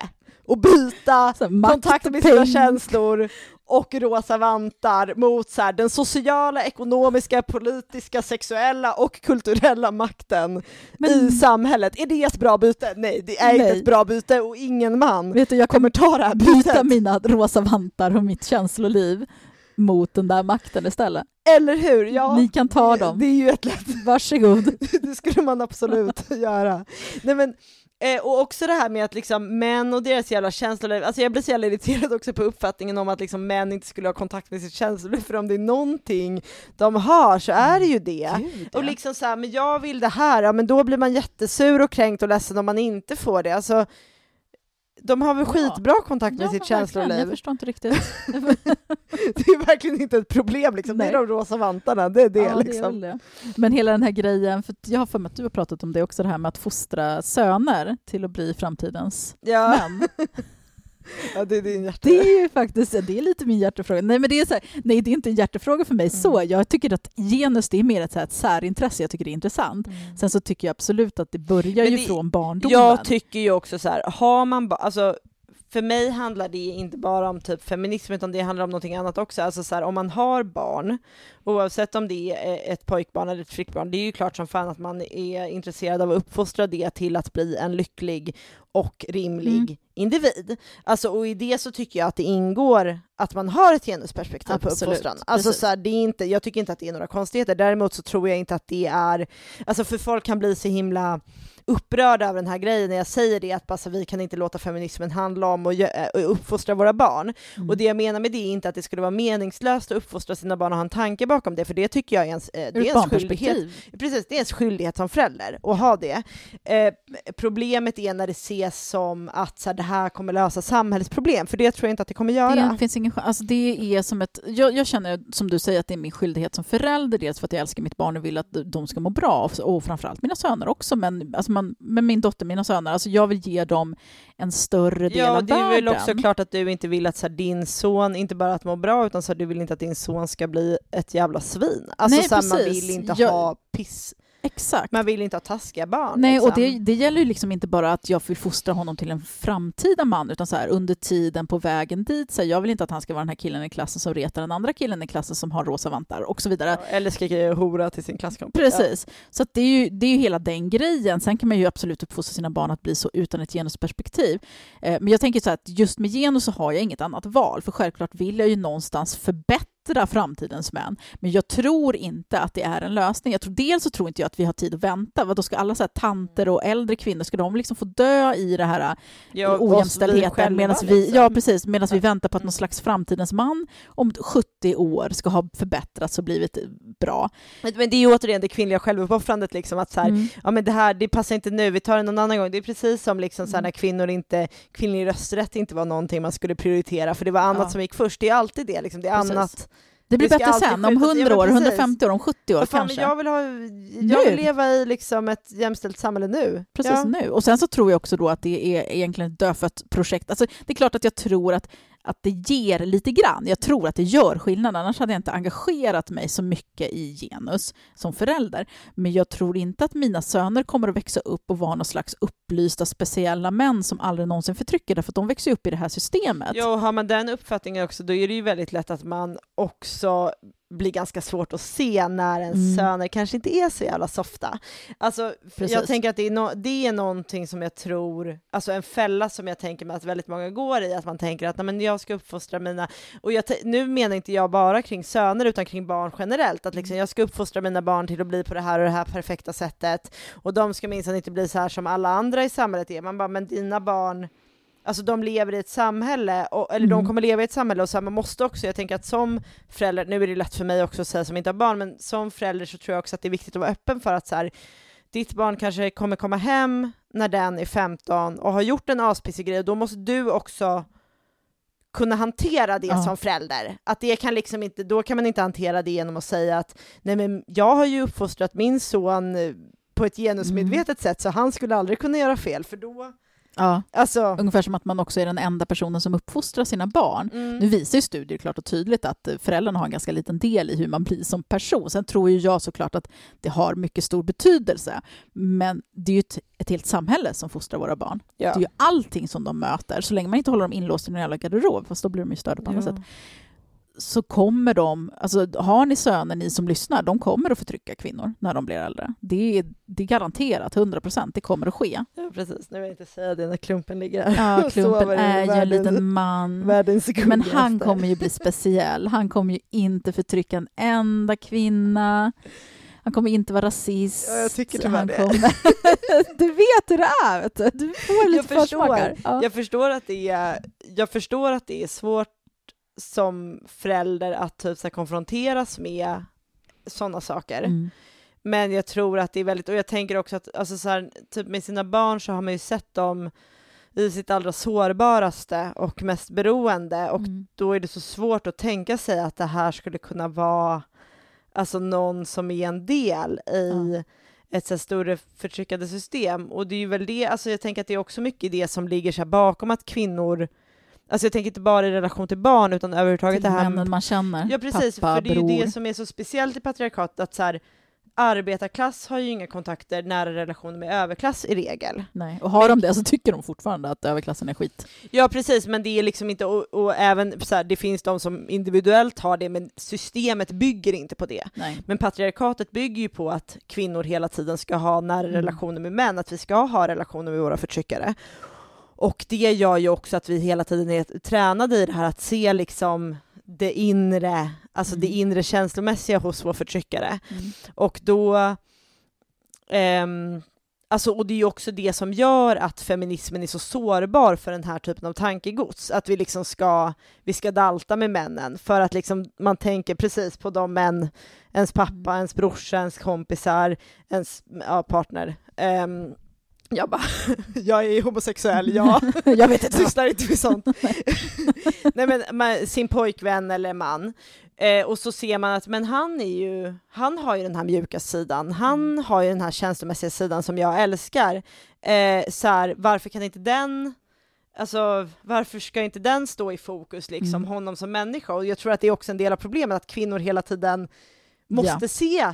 Att byta kontakt och med sina känslor och rosa vantar mot så här, den sociala, ekonomiska, politiska, sexuella och kulturella makten Men- i samhället. Är det ett bra byte? Nej, det är inte ett bra byte och ingen man Vet du, jag kommer ta det här byta bytet. mina rosa vantar och mitt känsloliv mot den där makten istället. Eller hur? Ja, Ni kan ta dem. Det är ju ett lätt Varsågod. det skulle man absolut göra. Nej, men, eh, och också det här med att liksom, män och deras jävla känsloliv, alltså jag blir så jävla irriterad också på uppfattningen om att liksom, män inte skulle ha kontakt med sitt känsloliv, för om det är någonting de har så är det ju det. Gud, Och liksom så här, men jag vill det här, ja, men då blir man jättesur och kränkt och ledsen om man inte får det. Alltså, de har väl Ja. skitbra kontakt med Ja, sitt verkligen. Jag känsloliv. förstår inte riktigt. Det är verkligen inte ett problem, liksom. det är de rosa vantarna, det är det. ja, det är liksom. det. Men hela den här grejen, för jag har för mig att du har pratat om det också, det här med att fostra söner till att bli framtidens ja. män. ja, det är din hjärta. Det är ju faktiskt det är lite min hjärtefråga. Nej, men det är, så här, nej, det är inte en hjärtefråga för mig Mm. så. Jag tycker att genus det är mer ett, så här, ett särintresse, jag tycker det är intressant. Sen så tycker jag absolut att det börjar Men ju det- från barndomen. Jag tycker ju också så här, har man alltså för mig handlar det inte bara om typ feminism utan det handlar om någonting annat också. Alltså så här, om man har barn, oavsett om det är ett pojkbarn eller ett flickbarn, det är ju klart som fan att man är intresserad av att uppfostra det till att bli en lycklig och rimlig Mm. individ. Alltså, och i det så tycker jag att det ingår att man har ett genusperspektiv på Absolut, uppfostran. Alltså, precis. så här, det är inte, jag tycker inte att det är några konstigheter, däremot så tror jag inte att det är, alltså för folk kan bli så himla upprörda över den här grejen när jag säger det, att alltså, vi kan inte låta feminismen handla om att gö- äh, uppfostra våra barn. Mm. Och det jag menar med det är inte att det skulle vara meningslöst att uppfostra sina barn och ha en tanke bakom det, för det tycker jag är ens, eh, det är ens skyldighet. Precis, det är ens skyldighet som förälder att ha det. Eh, problemet är när det ses som att så här, det här kommer lösa samhällsproblem, för det tror jag inte att det kommer göra. Det finns ingen. Alltså det är som ett, jag, jag känner som du säger att det är min skyldighet som förälder, dels för att jag älskar mitt barn och vill att de ska må bra, och framförallt mina söner också, men alltså man, med min dotter, mina söner, alltså jag vill ge dem en större del Ja, av det är väl världen. också klart att du inte vill att så här, din son, inte bara att må bra, utan så här, du vill inte att din son ska bli ett jävla svin. Alltså Nej, så här, man vill inte Jag- ha piss. Exakt. Man vill inte ha taskiga barn. Nej, liksom. och det, det gäller ju liksom inte bara att jag vill fostra honom till en framtida man, utan så här, under tiden på vägen dit, så här, jag vill inte att han ska vara den här killen i klassen som retar den andra killen i klassen som har rosa vantar och så vidare. Ja, Eller skriker hora till sin klasskompis. Precis. Så att det, är ju, det är ju hela den grejen. Sen kan man ju absolut uppfostra sina barn att bli så utan ett genusperspektiv. Eh, men jag tänker så här att just med genus så har jag inget annat val, för självklart vill jag ju någonstans förbättra framtidens män. Men jag tror inte att det är en lösning. Jag tror, dels så tror inte jag att vi har tid att vänta. Vad då ska alla så här tanter och äldre kvinnor, ska de liksom få dö i det här Ja, oss, vi ojämställdheten medan vi, liksom. ja, precis, medans vi Mm. väntar på att någon slags framtidens man om 70 år ska ha förbättrats och blivit bra. Men det är ju återigen det kvinnliga självuppoffrandet, liksom, att så här, Mm. ja men det här, det passar inte nu, vi tar det någon annan gång. Det är precis som liksom så här, Mm. när kvinnor inte, kvinnlig rösträtt inte var någonting man skulle prioritera, för det var annat Ja. som gick först. Det är alltid det, liksom. det är Precis. annat. Det blir Det bättre sen, om skjutas- ja, 100 men år, precis. 150 år, om 70 år fan, kanske. jag vill, ha, jag vill leva i liksom ett jämställt samhälle nu. Precis ja. nu. Och sen så tror jag också då att det är egentligen ett dödfött projekt. Alltså, det är klart att jag tror att, att det ger lite grann. Jag tror att det gör skillnad, annars hade jag inte engagerat mig så mycket i genus som förälder. Men jag tror inte att mina söner kommer att växa upp och vara någon slags upplysta speciella män som aldrig någonsin förtrycker, därför att de växer upp i det här systemet. Ja, och har man den uppfattningen också, då är det ju väldigt lätt att man också blir ganska svårt att se när ens Mm. söner kanske inte är så jävla softa. Alltså, Precis. jag tänker att det är, no- det är någonting som jag tror, alltså en fälla som jag tänker mig att väldigt många går i, att man tänker att men jag ska uppfostra mina, och nu menar inte jag bara kring söner utan kring barn generellt, att liksom jag ska uppfostra mina barn till att bli på det här och det här perfekta sättet, och de ska minsann inte bli så här som alla andra i samhället är. Man bara, men dina barn Alltså de lever i ett samhälle, och, eller de Mm. kommer leva i ett samhälle och man måste också, jag tänker att som förälder, nu är det lätt för mig också att säga som inte har barn, men som förälder så tror jag också att det är viktigt att vara öppen för att så här, ditt barn kanske kommer komma hem när den är 15 och har gjort en aspissig grej, och då måste du också kunna hantera det Ja. som förälder. Att det kan liksom inte, då kan man inte hantera det genom att säga att nej men jag har ju uppfostrat min son på ett genusmedvetet sätt så han skulle aldrig kunna göra fel för då, Ja, alltså ungefär som att man också är den enda personen som uppfostrar sina barn. mm. Nu visar ju studier klart och tydligt att eh, föräldrarna har en ganska liten del i hur man blir som person. Sen tror ju jag såklart att det har mycket stor betydelse. Men det är ju ett, ett helt samhälle som fostrar våra barn. ja. Det är ju allting som de möter. Så länge man inte håller dem inlåsta i en jävla garderob, fast då blir de ju störda på Ja. sätt, så kommer de, alltså har ni söner, ni som lyssnar, de kommer att förtrycka kvinnor när de blir äldre. Det är, det är garanterat, 100 procent, det kommer att ske. Ja, precis. Nu vill jag inte säga det när klumpen ligger här Ja, klumpen är ju en liten man. Men han kommer ju bli speciell. Han kommer ju inte förtrycka en enda kvinna. Han kommer inte vara rasist. Ja, jag tycker tyvärr han det. kommer... Du vet hur det är, vet du. Du får lite Jag förstår. försmakar. Ja. Jag förstår att det är, jag förstår att det är svårt som förälder att typ så konfronteras med sådana saker. Mm. Men jag tror att det är väldigt, och jag tänker också att alltså så här, typ med sina barn så har man ju sett dem i sitt allra sårbaraste och mest beroende och Mm. då är det så svårt att tänka sig att det här skulle kunna vara alltså någon som är en del i Ja. ett så större förtryckande system. Och det är ju väl det, alltså jag tänker att det är också mycket det som ligger så bakom att kvinnor, alltså jag tänker inte bara i relation till barn utan överhuvudtaget Till det här männen man känner. Ja precis, Pappa, för det är bror. ju det som är så speciellt i patriarkatet, att så här, arbetarklass har ju inga kontakter, nära relationer med överklass i regel. Nej. Och har de det så tycker de fortfarande att överklassen är skit. Ja precis, men det är liksom inte, och, och även så här, det finns de som individuellt har det, men systemet bygger inte på det. Nej. Men patriarkatet bygger ju på att kvinnor hela tiden ska ha nära Mm. relationer med män, att vi ska ha relationer med våra förtryckare. Och det gör ju också att vi hela tiden är tränade i det här att se liksom det inre, alltså det Mm. inre känslomässiga hos vår förtryckare. Mm. Och då, ehm, alltså, och det är ju också det som gör att feminismen är så sårbar för den här typen av tankegods, att vi liksom ska, vi ska dalta med männen, för att liksom man tänker precis på de män, ens pappa, ens brorsa, ens kompisar, ens ja, partner. Ehm, jag bara, jag är homosexuell, jag Jag vet inte. sysslar inte med sånt. Nej men man, sin pojkvän eller man. Eh, och så ser man att men han är ju, han har ju den här mjuka sidan, han har ju den här känslomässiga sidan som jag älskar. Eh, så här, varför kan inte den, alltså varför ska inte den stå i fokus liksom, Mm. honom som människa? Och jag tror att det är också en del av problemet att kvinnor hela tiden måste Ja. se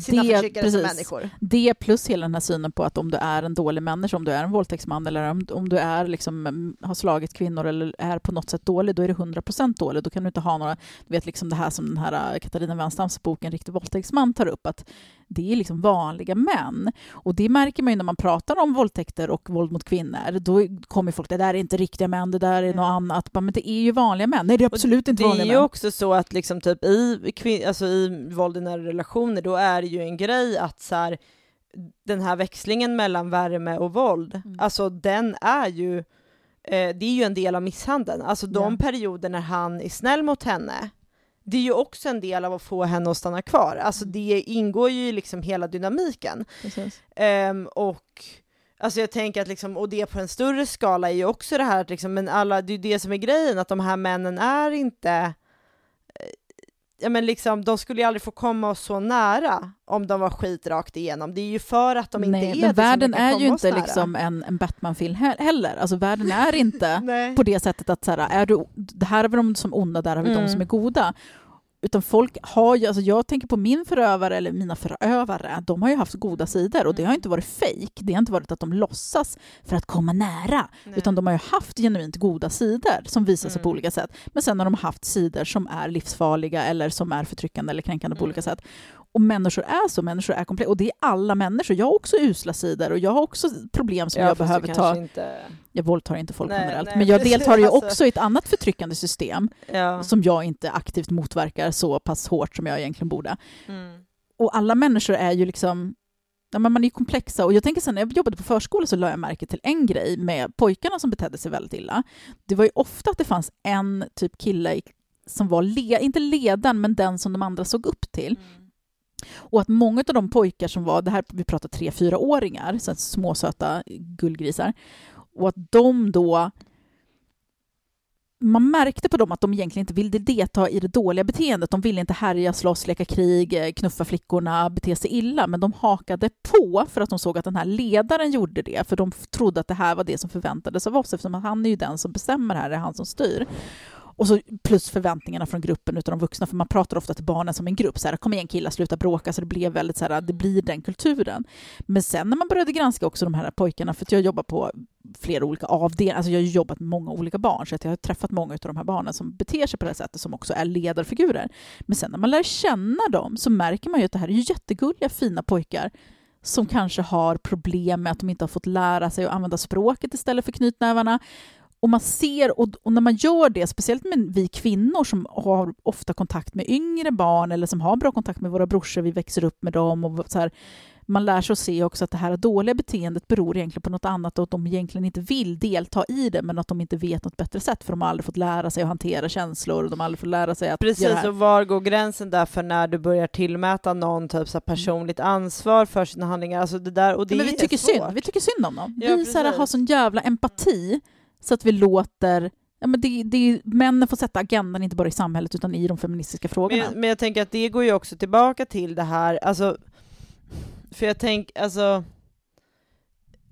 sina Det- förtryckare som precis. människor. Det plus hela den här synen på att om du är en dålig människa, om du är en våldtäktsman eller om, om du är liksom, mm, har slagit kvinnor eller är på något sätt dålig, då är du 100% dålig. Då kan du inte ha några, du vet liksom det här som den här äh, Katarina Wenstams bok En riktig våldtäktsman tar upp, att det är liksom vanliga män. Och det märker man ju när man pratar om våldtäkter och våld mot kvinnor. Då kommer folk, det där är inte riktiga män, det där är något annat. Men det är ju vanliga män. Nej, det är absolut inte Det är vanliga ju män. också så att liksom typ i, alltså i våld i nära relationer, då är det ju en grej att så här, den här växlingen mellan värme och våld, Mm. alltså den är ju, eh, det är ju en del av misshandeln. Alltså de Ja. perioder när han är snäll mot henne, det är ju också en del av att få henne att stanna kvar. Alltså Mm. det ingår ju i liksom hela dynamiken. Ehm, och alltså jag tänker att liksom, och det på en större skala är ju också det här att liksom, men alla, det är ju det som är grejen, att de här männen är inte Ja men liksom, de skulle ju aldrig få komma oss så nära om de var skit rakt igenom. Det är ju för att de inte Nej, är men det som världen de kan är ju inte nära. liksom en, en Batman-film he- heller. Alltså världen är inte på det sättet att så här, är du, det här är vi de som onda, där har vi Mm. de som är goda. Utan folk har ju, alltså jag tänker på min förövare eller mina förövare, de har ju haft goda sidor och det har inte varit fejk. Det har inte varit att de låtsas för att komma nära, Nej. utan de har ju haft genuint goda sidor som visar sig på Mm. olika sätt. Men sen har de haft sidor som är livsfarliga eller som är förtryckande eller kränkande på olika Mm. sätt. Och människor är så, människor är komplexa. Och det är alla människor. Jag har också usla sidor och jag har också problem som ja, jag behöver ta. Inte... Jag våldtar inte folk Nej, generellt, nej, men jag precis. deltar ju Alltså- också i ett annat förtryckande system Ja. som jag inte aktivt motverkar så pass hårt som jag egentligen borde. Mm. Och alla människor är ju liksom Ja, men man är ju komplexa. Och jag tänker sen när jag jobbade på förskola så la jag märke till en grej med pojkarna som betedde sig väldigt illa. Det var ju ofta att det fanns en typ kille som var, le, inte ledaren, men den som de andra såg upp till. Och att många av de pojkar som var, det här vi pratar tre, fyra åringar, så små småsöta gullgrisar, och att de då man märkte på dem att de egentligen inte ville delta i det dåliga beteendet. De ville inte härja, slåss, leka krig, eh, knuffa flickorna, bete sig illa, men de hakade på för att de såg att den här ledaren gjorde det, för de trodde att det här var det som förväntades av oss, eftersom att han är ju den som bestämmer här, det är han som styr. Och så plus förväntningarna från gruppen utav de vuxna, för man pratar ofta till barnen som en grupp, så här, kom igen killar, sluta bråka, så det blev väldigt så här, det blir den kulturen. Men sen när man började granska också de här pojkarna, för att jag jobbar på flera olika avdelningar, alltså jag har jobbat med många olika barn, så att jag har träffat många av de här barnen som beter sig på det här sättet, som också är ledarfigurer. Men sen när man lär känna dem så märker man ju att det här är ju jättegulliga, fina pojkar som kanske har problem med att de inte har fått lära sig att använda språket istället för knytnävarna. Och man ser, och, och när man gör det, speciellt med vi kvinnor som har ofta kontakt med yngre barn eller som har bra kontakt med våra brorsor, vi växer upp med dem och så här, man lär sig att se också att det här dåliga beteendet beror egentligen på något annat och att de egentligen inte vill delta i det men att de inte vet något bättre sätt för de har aldrig fått lära sig att hantera känslor och de har aldrig fått lära sig att göra det Precis, här. och var går gränsen där för när du börjar tillmäta någon typ så här personligt ansvar för sina handlingar? Alltså det där, och det men vi är tycker svårt. synd, vi tycker synd om dem. Ja, vi så här, har sån jävla empati så att vi låter Ja, men det, det, männen får sätta agendan inte bara i samhället utan i de feministiska frågorna. Men, men jag tänker att det går ju också tillbaka till det här, alltså, för jag tänker, alltså,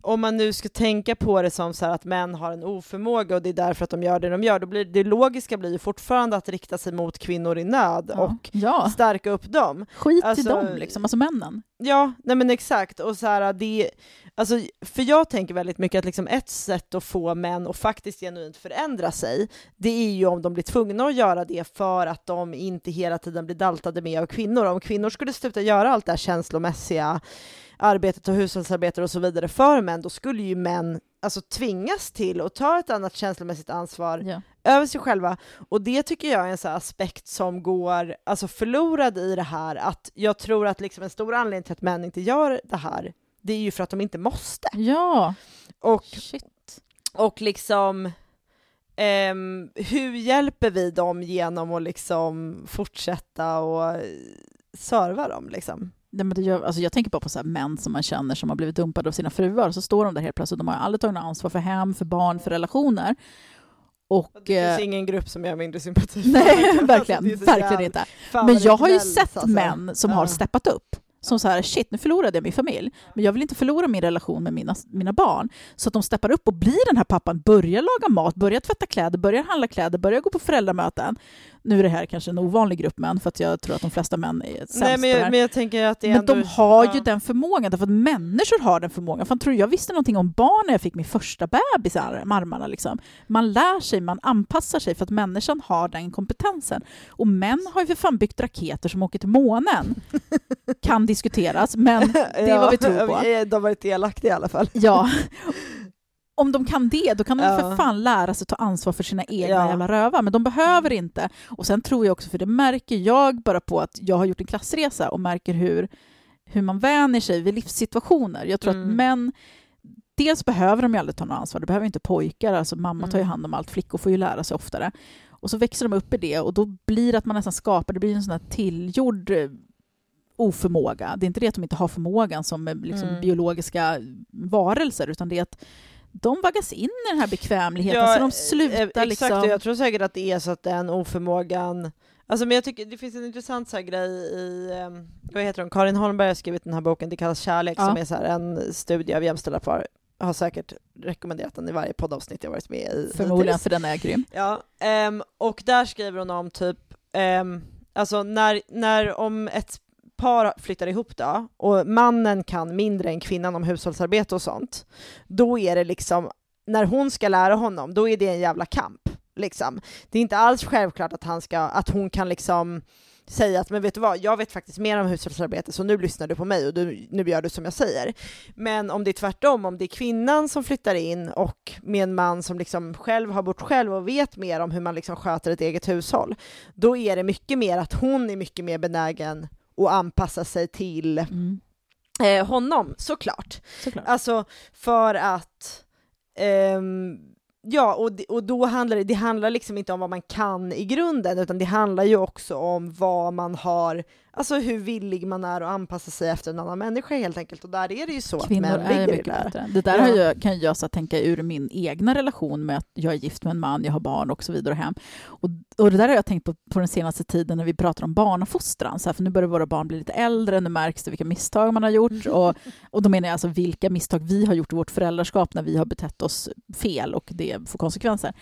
om man nu ska tänka på det som så här att män har en oförmåga och det är därför att de gör det de gör, då blir det logiska blir ju fortfarande att rikta sig mot kvinnor i nöd ja. och ja, stärka upp dem. skit alltså- i dem liksom, alltså männen. Ja, nej men exakt. Och så här, det, alltså, för jag tänker väldigt mycket att liksom ett sätt att få män att faktiskt genuint förändra sig, det är ju om de blir tvungna att göra det för att de inte hela tiden blir daltade med av kvinnor. Om kvinnor skulle sluta göra allt det här känslomässiga arbetet och hushållsarbetet och så vidare för män, då skulle ju män alltså tvingas till att ta ett annat känslomässigt ansvar Ja. över sig själva. Och det tycker jag är en här aspekt som går alltså förlorad i det här, att jag tror att liksom en stor anledning till att män inte gör det här, det är ju för att de inte måste. ja, Och, shit. och liksom, ehm, hur hjälper vi dem genom att liksom fortsätta och serva dem liksom? Nej, men det gör, alltså jag tänker bara på så män som man känner som har blivit dumpade av sina fruar, så står de där helt plötsligt, de har aldrig tagit något ansvar för hem, för barn, för relationer. Och, Det eh, finns ingen grupp som jag har mindre sympati för. nej, Alltså, verkligen, det är så verkligen inte. Men jag har ju sett alltså. män som Ja. har steppat upp. Som så här, shit, nu förlorade jag min familj, men jag vill inte förlora min relation med mina, mina barn. Så att de steppar upp och blir den här pappan, börjar laga mat, börjar tvätta kläder, börjar handla kläder, börjar gå på föräldramöten. Nu är det här kanske en ovanlig grupp män, för att jag tror att de flesta män är sämst Nej, men jag, men jag tänker att det Men ändå... de har ju ja. den förmågan, därför att människor har den förmågan. Fan, tror jag visste någonting om barn när jag fick min första bebis i arm- armarna? Liksom. Man lär sig, man anpassar sig för att människan har den kompetensen. Och män har ju för fan byggt raketer som åker till månen. kan diskuteras, men det är vad vi tror på. Ja, De har varit delaktiga i alla fall. Ja. Om de kan det, då kan de Ja. för fan lära sig ta ansvar för sina egna Ja. jävla rövar. Men de behöver inte. Och sen tror jag också, för det märker jag bara på att jag har gjort en klassresa och märker hur, hur man vänjer sig vid livssituationer. Jag tror att Mm. män, dels behöver de ju aldrig ta något ansvar, det behöver inte pojkar, alltså mamma tar ju Mm. hand om allt, flickor får ju lära sig oftare. Och så växer de upp i det och då blir det att man nästan skapar, det blir en sån här tillgjord eh, oförmåga. Det är inte det att de inte har förmågan som eh, liksom, Mm. biologiska varelser, utan det är att de vaggas in i den här bekvämligheten, Ja, så de eh, slutar Exakt, liksom... och jag tror säkert att det är så att den oförmågan Alltså men jag tycker det finns en intressant så grej i, ehm, vad heter hon, Karin Holmberg har skrivit den här boken, Det kallas kärlek, Ja. som är så här en studie av jämställda par. Jag har säkert rekommenderat den i varje poddavsnitt jag varit med i. Förmodligen, för den är grym. Ja, ehm, och där skriver hon om typ, ehm, alltså när, när om ett par flyttar ihop då, och mannen kan mindre än kvinnan om hushållsarbete och sånt, då är det liksom, när hon ska lära honom, då är det en jävla kamp. Liksom. Det är inte alls självklart att, han ska, att hon kan liksom säga att men vet du vad, jag vet faktiskt mer om hushållsarbete så nu lyssnar du på mig och du, nu gör du som jag säger. Men om det är tvärtom, om det är kvinnan som flyttar in och med en man som liksom själv har bott själv och vet mer om hur man liksom sköter ett eget hushåll, då är det mycket mer att hon är mycket mer benägen att anpassa sig till Mm. eh, honom, såklart. Såklart. Alltså för att ehm, Ja, och, och då handlar det, det handlar liksom inte om vad man kan i grunden, utan det handlar ju också om vad man har, alltså hur villig man är att anpassa sig efter en annan människa helt enkelt. Och där är det ju så Kvinnor att män ligger i mycket det där. bättre. Det där Ja. jag, kan jag så tänka ur min egna relation med att jag är gift med en man, jag har barn och så vidare och hem. Och, och det där har jag tänkt på på den senaste tiden när vi pratar om barnafostran, så här, för nu börjar våra barn bli lite äldre, nu märks det vilka misstag man har gjort. Och, och då menar jag alltså vilka misstag vi har gjort i vårt föräldraskap när vi har betett oss fel och det får konsekvenser.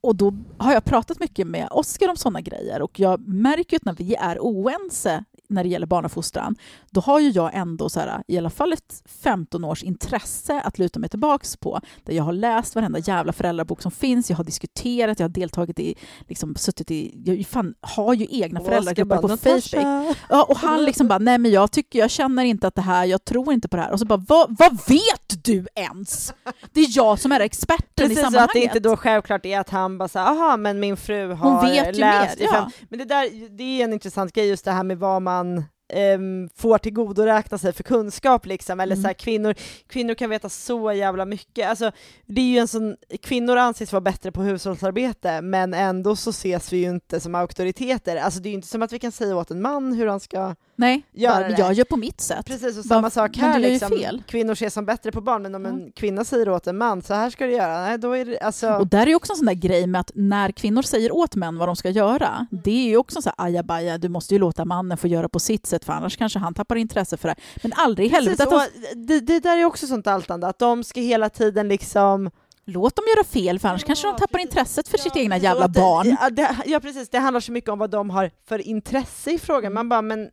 Och då har jag pratat mycket med Oskar om sådana grejer och jag märker ju att när vi är oense när det gäller barnafostran, då har ju jag ändå så här, i alla fall ett 15 års intresse att luta mig tillbaks på, där jag har läst varenda jävla föräldrabok som finns, jag har diskuterat, jag har deltagit i, liksom suttit i, jag fan, har ju egna föräldragrupper på Facebook. Ja, och han liksom bara, nej men jag tycker, jag känner inte att det här, jag tror inte på det här. Och så bara, vad, vad vet du ens? Det är jag som är experten i Precis, så sammanhanget. att det inte då självklart är att han bara säger aha men min fru har Hon vet ju läst mer, i ja. Men det där, det är en intressant grej just det här med vad man ehm, får tillgodoräkna sig för kunskap liksom, eller Mm. så här, kvinnor, kvinnor kan veta så jävla mycket, alltså det är ju en sån, kvinnor anses vara bättre på hushållsarbete, men ändå så ses vi ju inte som auktoriteter, alltså det är ju inte som att vi kan säga åt en man hur han ska Nej, Göra bara, det. jag gör på mitt sätt. Precis, och Bara, samma sak här liksom. Kvinnor ses som bättre på barn, men om en kvinna säger åt en man, så här ska du göra, nej då är det, alltså... Och där är också en sån där grej med att när kvinnor säger åt män vad de ska göra, Mm. det är ju också så här ajabaja, du måste ju låta mannen få göra på sitt sätt för annars kanske han tappar intresse för det. Men aldrig i helvete Precis, att de, det, det där är också sånt altande, att de ska hela tiden liksom... låt dem göra fel för annars kanske de tappar intresset för sitt egna jävla det- barn. Ja, det, ja precis, det handlar så mycket om vad de har för intresse i frågan. Mm. Man bara, men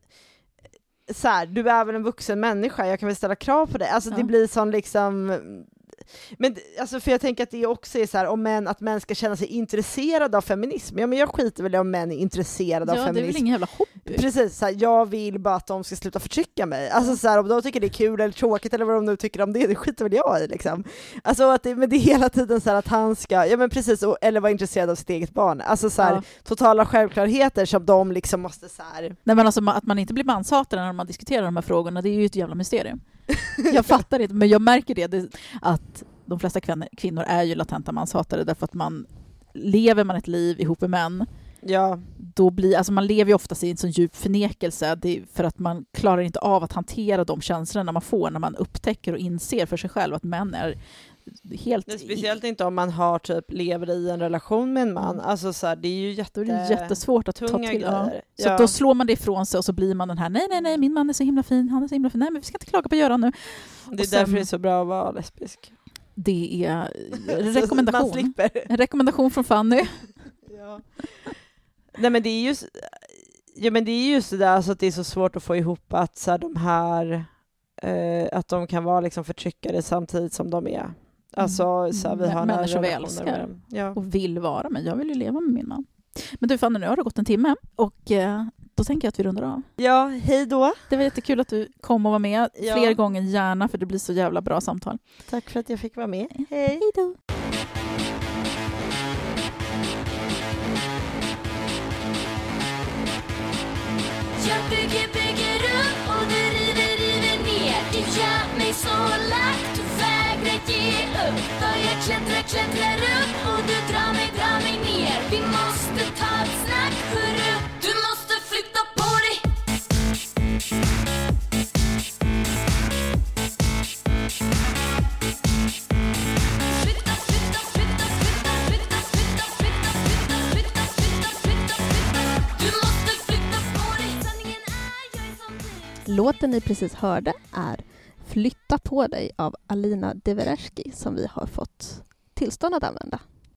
så här, du är väl en vuxen människa, jag kan väl ställa krav på dig. Alltså det Ja. blir sån liksom... Men alltså för jag tänker att det också är så här, om män, att män ska känna sig intresserade av feminism. Ja men jag skiter väl i om män är intresserade av Ja, det är väl feminism. ingen jävla hobby. Precis, så här, jag vill bara att de ska sluta förtrycka mig. Alltså så här, om de tycker det är kul eller tråkigt eller vad de nu tycker om det, det skiter väl jag i liksom. Alltså att det, men det är hela tiden så att han ska, ja men precis, och, eller vara intresserad av sitt eget barn. Alltså så Ja. totala självklarheter som de liksom måste så. Nej, men alltså, att man inte blir manshatare när man diskuterar de här frågorna, det är ju ett jävla mysterium. Jag fattar inte, men jag märker det, det att de flesta kvinnor, är ju latenta manshatare därför att man lever man ett liv ihop med män, Ja, då blir, alltså man lever ju oftast i en sån djup förnekelse för att man klarar inte av att hantera de känslorna man får när man upptäcker och inser för sig själv att män är helt... är speciellt inte om man har typ, lever i en relation med en man. Alltså så här, det är ju jätte... Då är det jättesvårt att ta till. Ja. Så Ja. då slår man det ifrån sig och så blir man den här, nej, nej, nej, min man är så himla fin, han är så himla fin, nej, men vi ska inte klaga på Göran nu. Det är och sen- därför det är så bra att vara lesbisk. Det är Man rekommendation. En rekommendation från Fanny. Ja. Nej men det är ju, ja, men det är just det där alltså att det är så svårt att få ihop att så här, de här, eh, att de kan vara liksom förtryckare samtidigt som de är, alltså så här, vi Mm. har Människor vi älskar. Ja. och vill vara med. Jag vill ju leva med min man. Men du Fanny, nu har det gått en timme och eh, då tänker jag att vi rundar av. ja, hej då. Det var jättekul att du kom och var med Ja. fler gånger gärna för det blir så jävla bra samtal. Tack för att jag fick vara med. Hej. Hej då! Bygger, bygger upp och du river, river ner. Du gör mig så lack, du vägrar ge upp. För jag klättrar, klättrar upp Låten ni precis hörde är Flytta på dig av Alina Devereski som vi har fått tillstånd att använda.